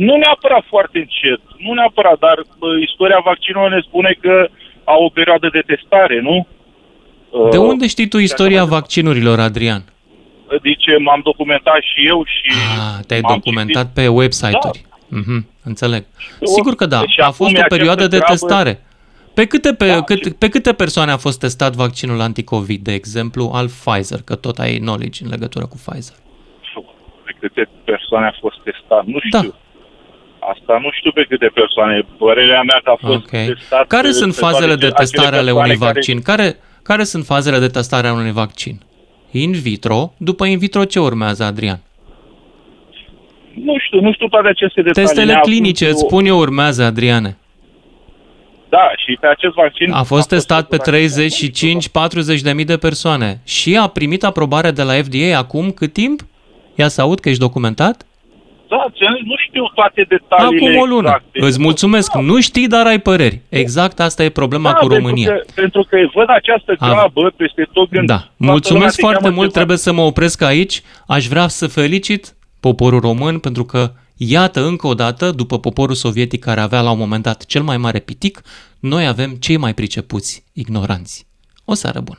Nu neapărat foarte încet, nu neapărat, dar bă, istoria vaccinului ne spune că au o perioadă de testare, nu? De Uh, unde știi tu istoria vaccinurilor, Adrian? Zice, m-am documentat și eu și... Ah, te-ai m-am documentat pe website-uri. Mhm, înțeleg. Sigur că da, Deci a acum fost e o perioadă această de treabă- testare. Pe câte, pe, Da, cât, pe câte persoane a fost testat vaccinul anticovid, de exemplu, al Pfizer, că tot ai knowledge în legătură cu Pfizer? Pe câte persoane a fost testat, nu Da. Știu. Asta nu știu pe câte persoane. Părerea mea că a fost Ok. testat... Care pe sunt toate fazele de acele testare ale persoane unui care- vaccin? Care, care sunt fazele de testare ale unui vaccin? In vitro, după in vitro ce urmează, Adrian? Nu știu, nu știu toate aceste detalii. Testele Ne-a clinice, avut îți o- spun eu, urmează, Adriane. Da, și pe acest vaccin... A fost testat pe 35-40 de mii de persoane și a primit aprobare de la FDA acum cât timp? Ia să aud că ești documentat? Da, ți-am zis, nu știu toate detaliile Acum o lună. exacte. Îți mulțumesc. Nu știi, dar ai păreri. Exact asta e problema da, cu pentru România. Că, pentru că văd această Am- grabă peste tot gând. Da, Toată lumea mulțumesc te foarte cheamă mult, ceva. trebuie să mă opresc aici. Aș vrea să felicit poporul român pentru că, iată, încă o dată, după poporul sovietic care avea la un moment dat cel mai mare pitic, noi avem cei mai pricepuți ignoranți. O seară bună!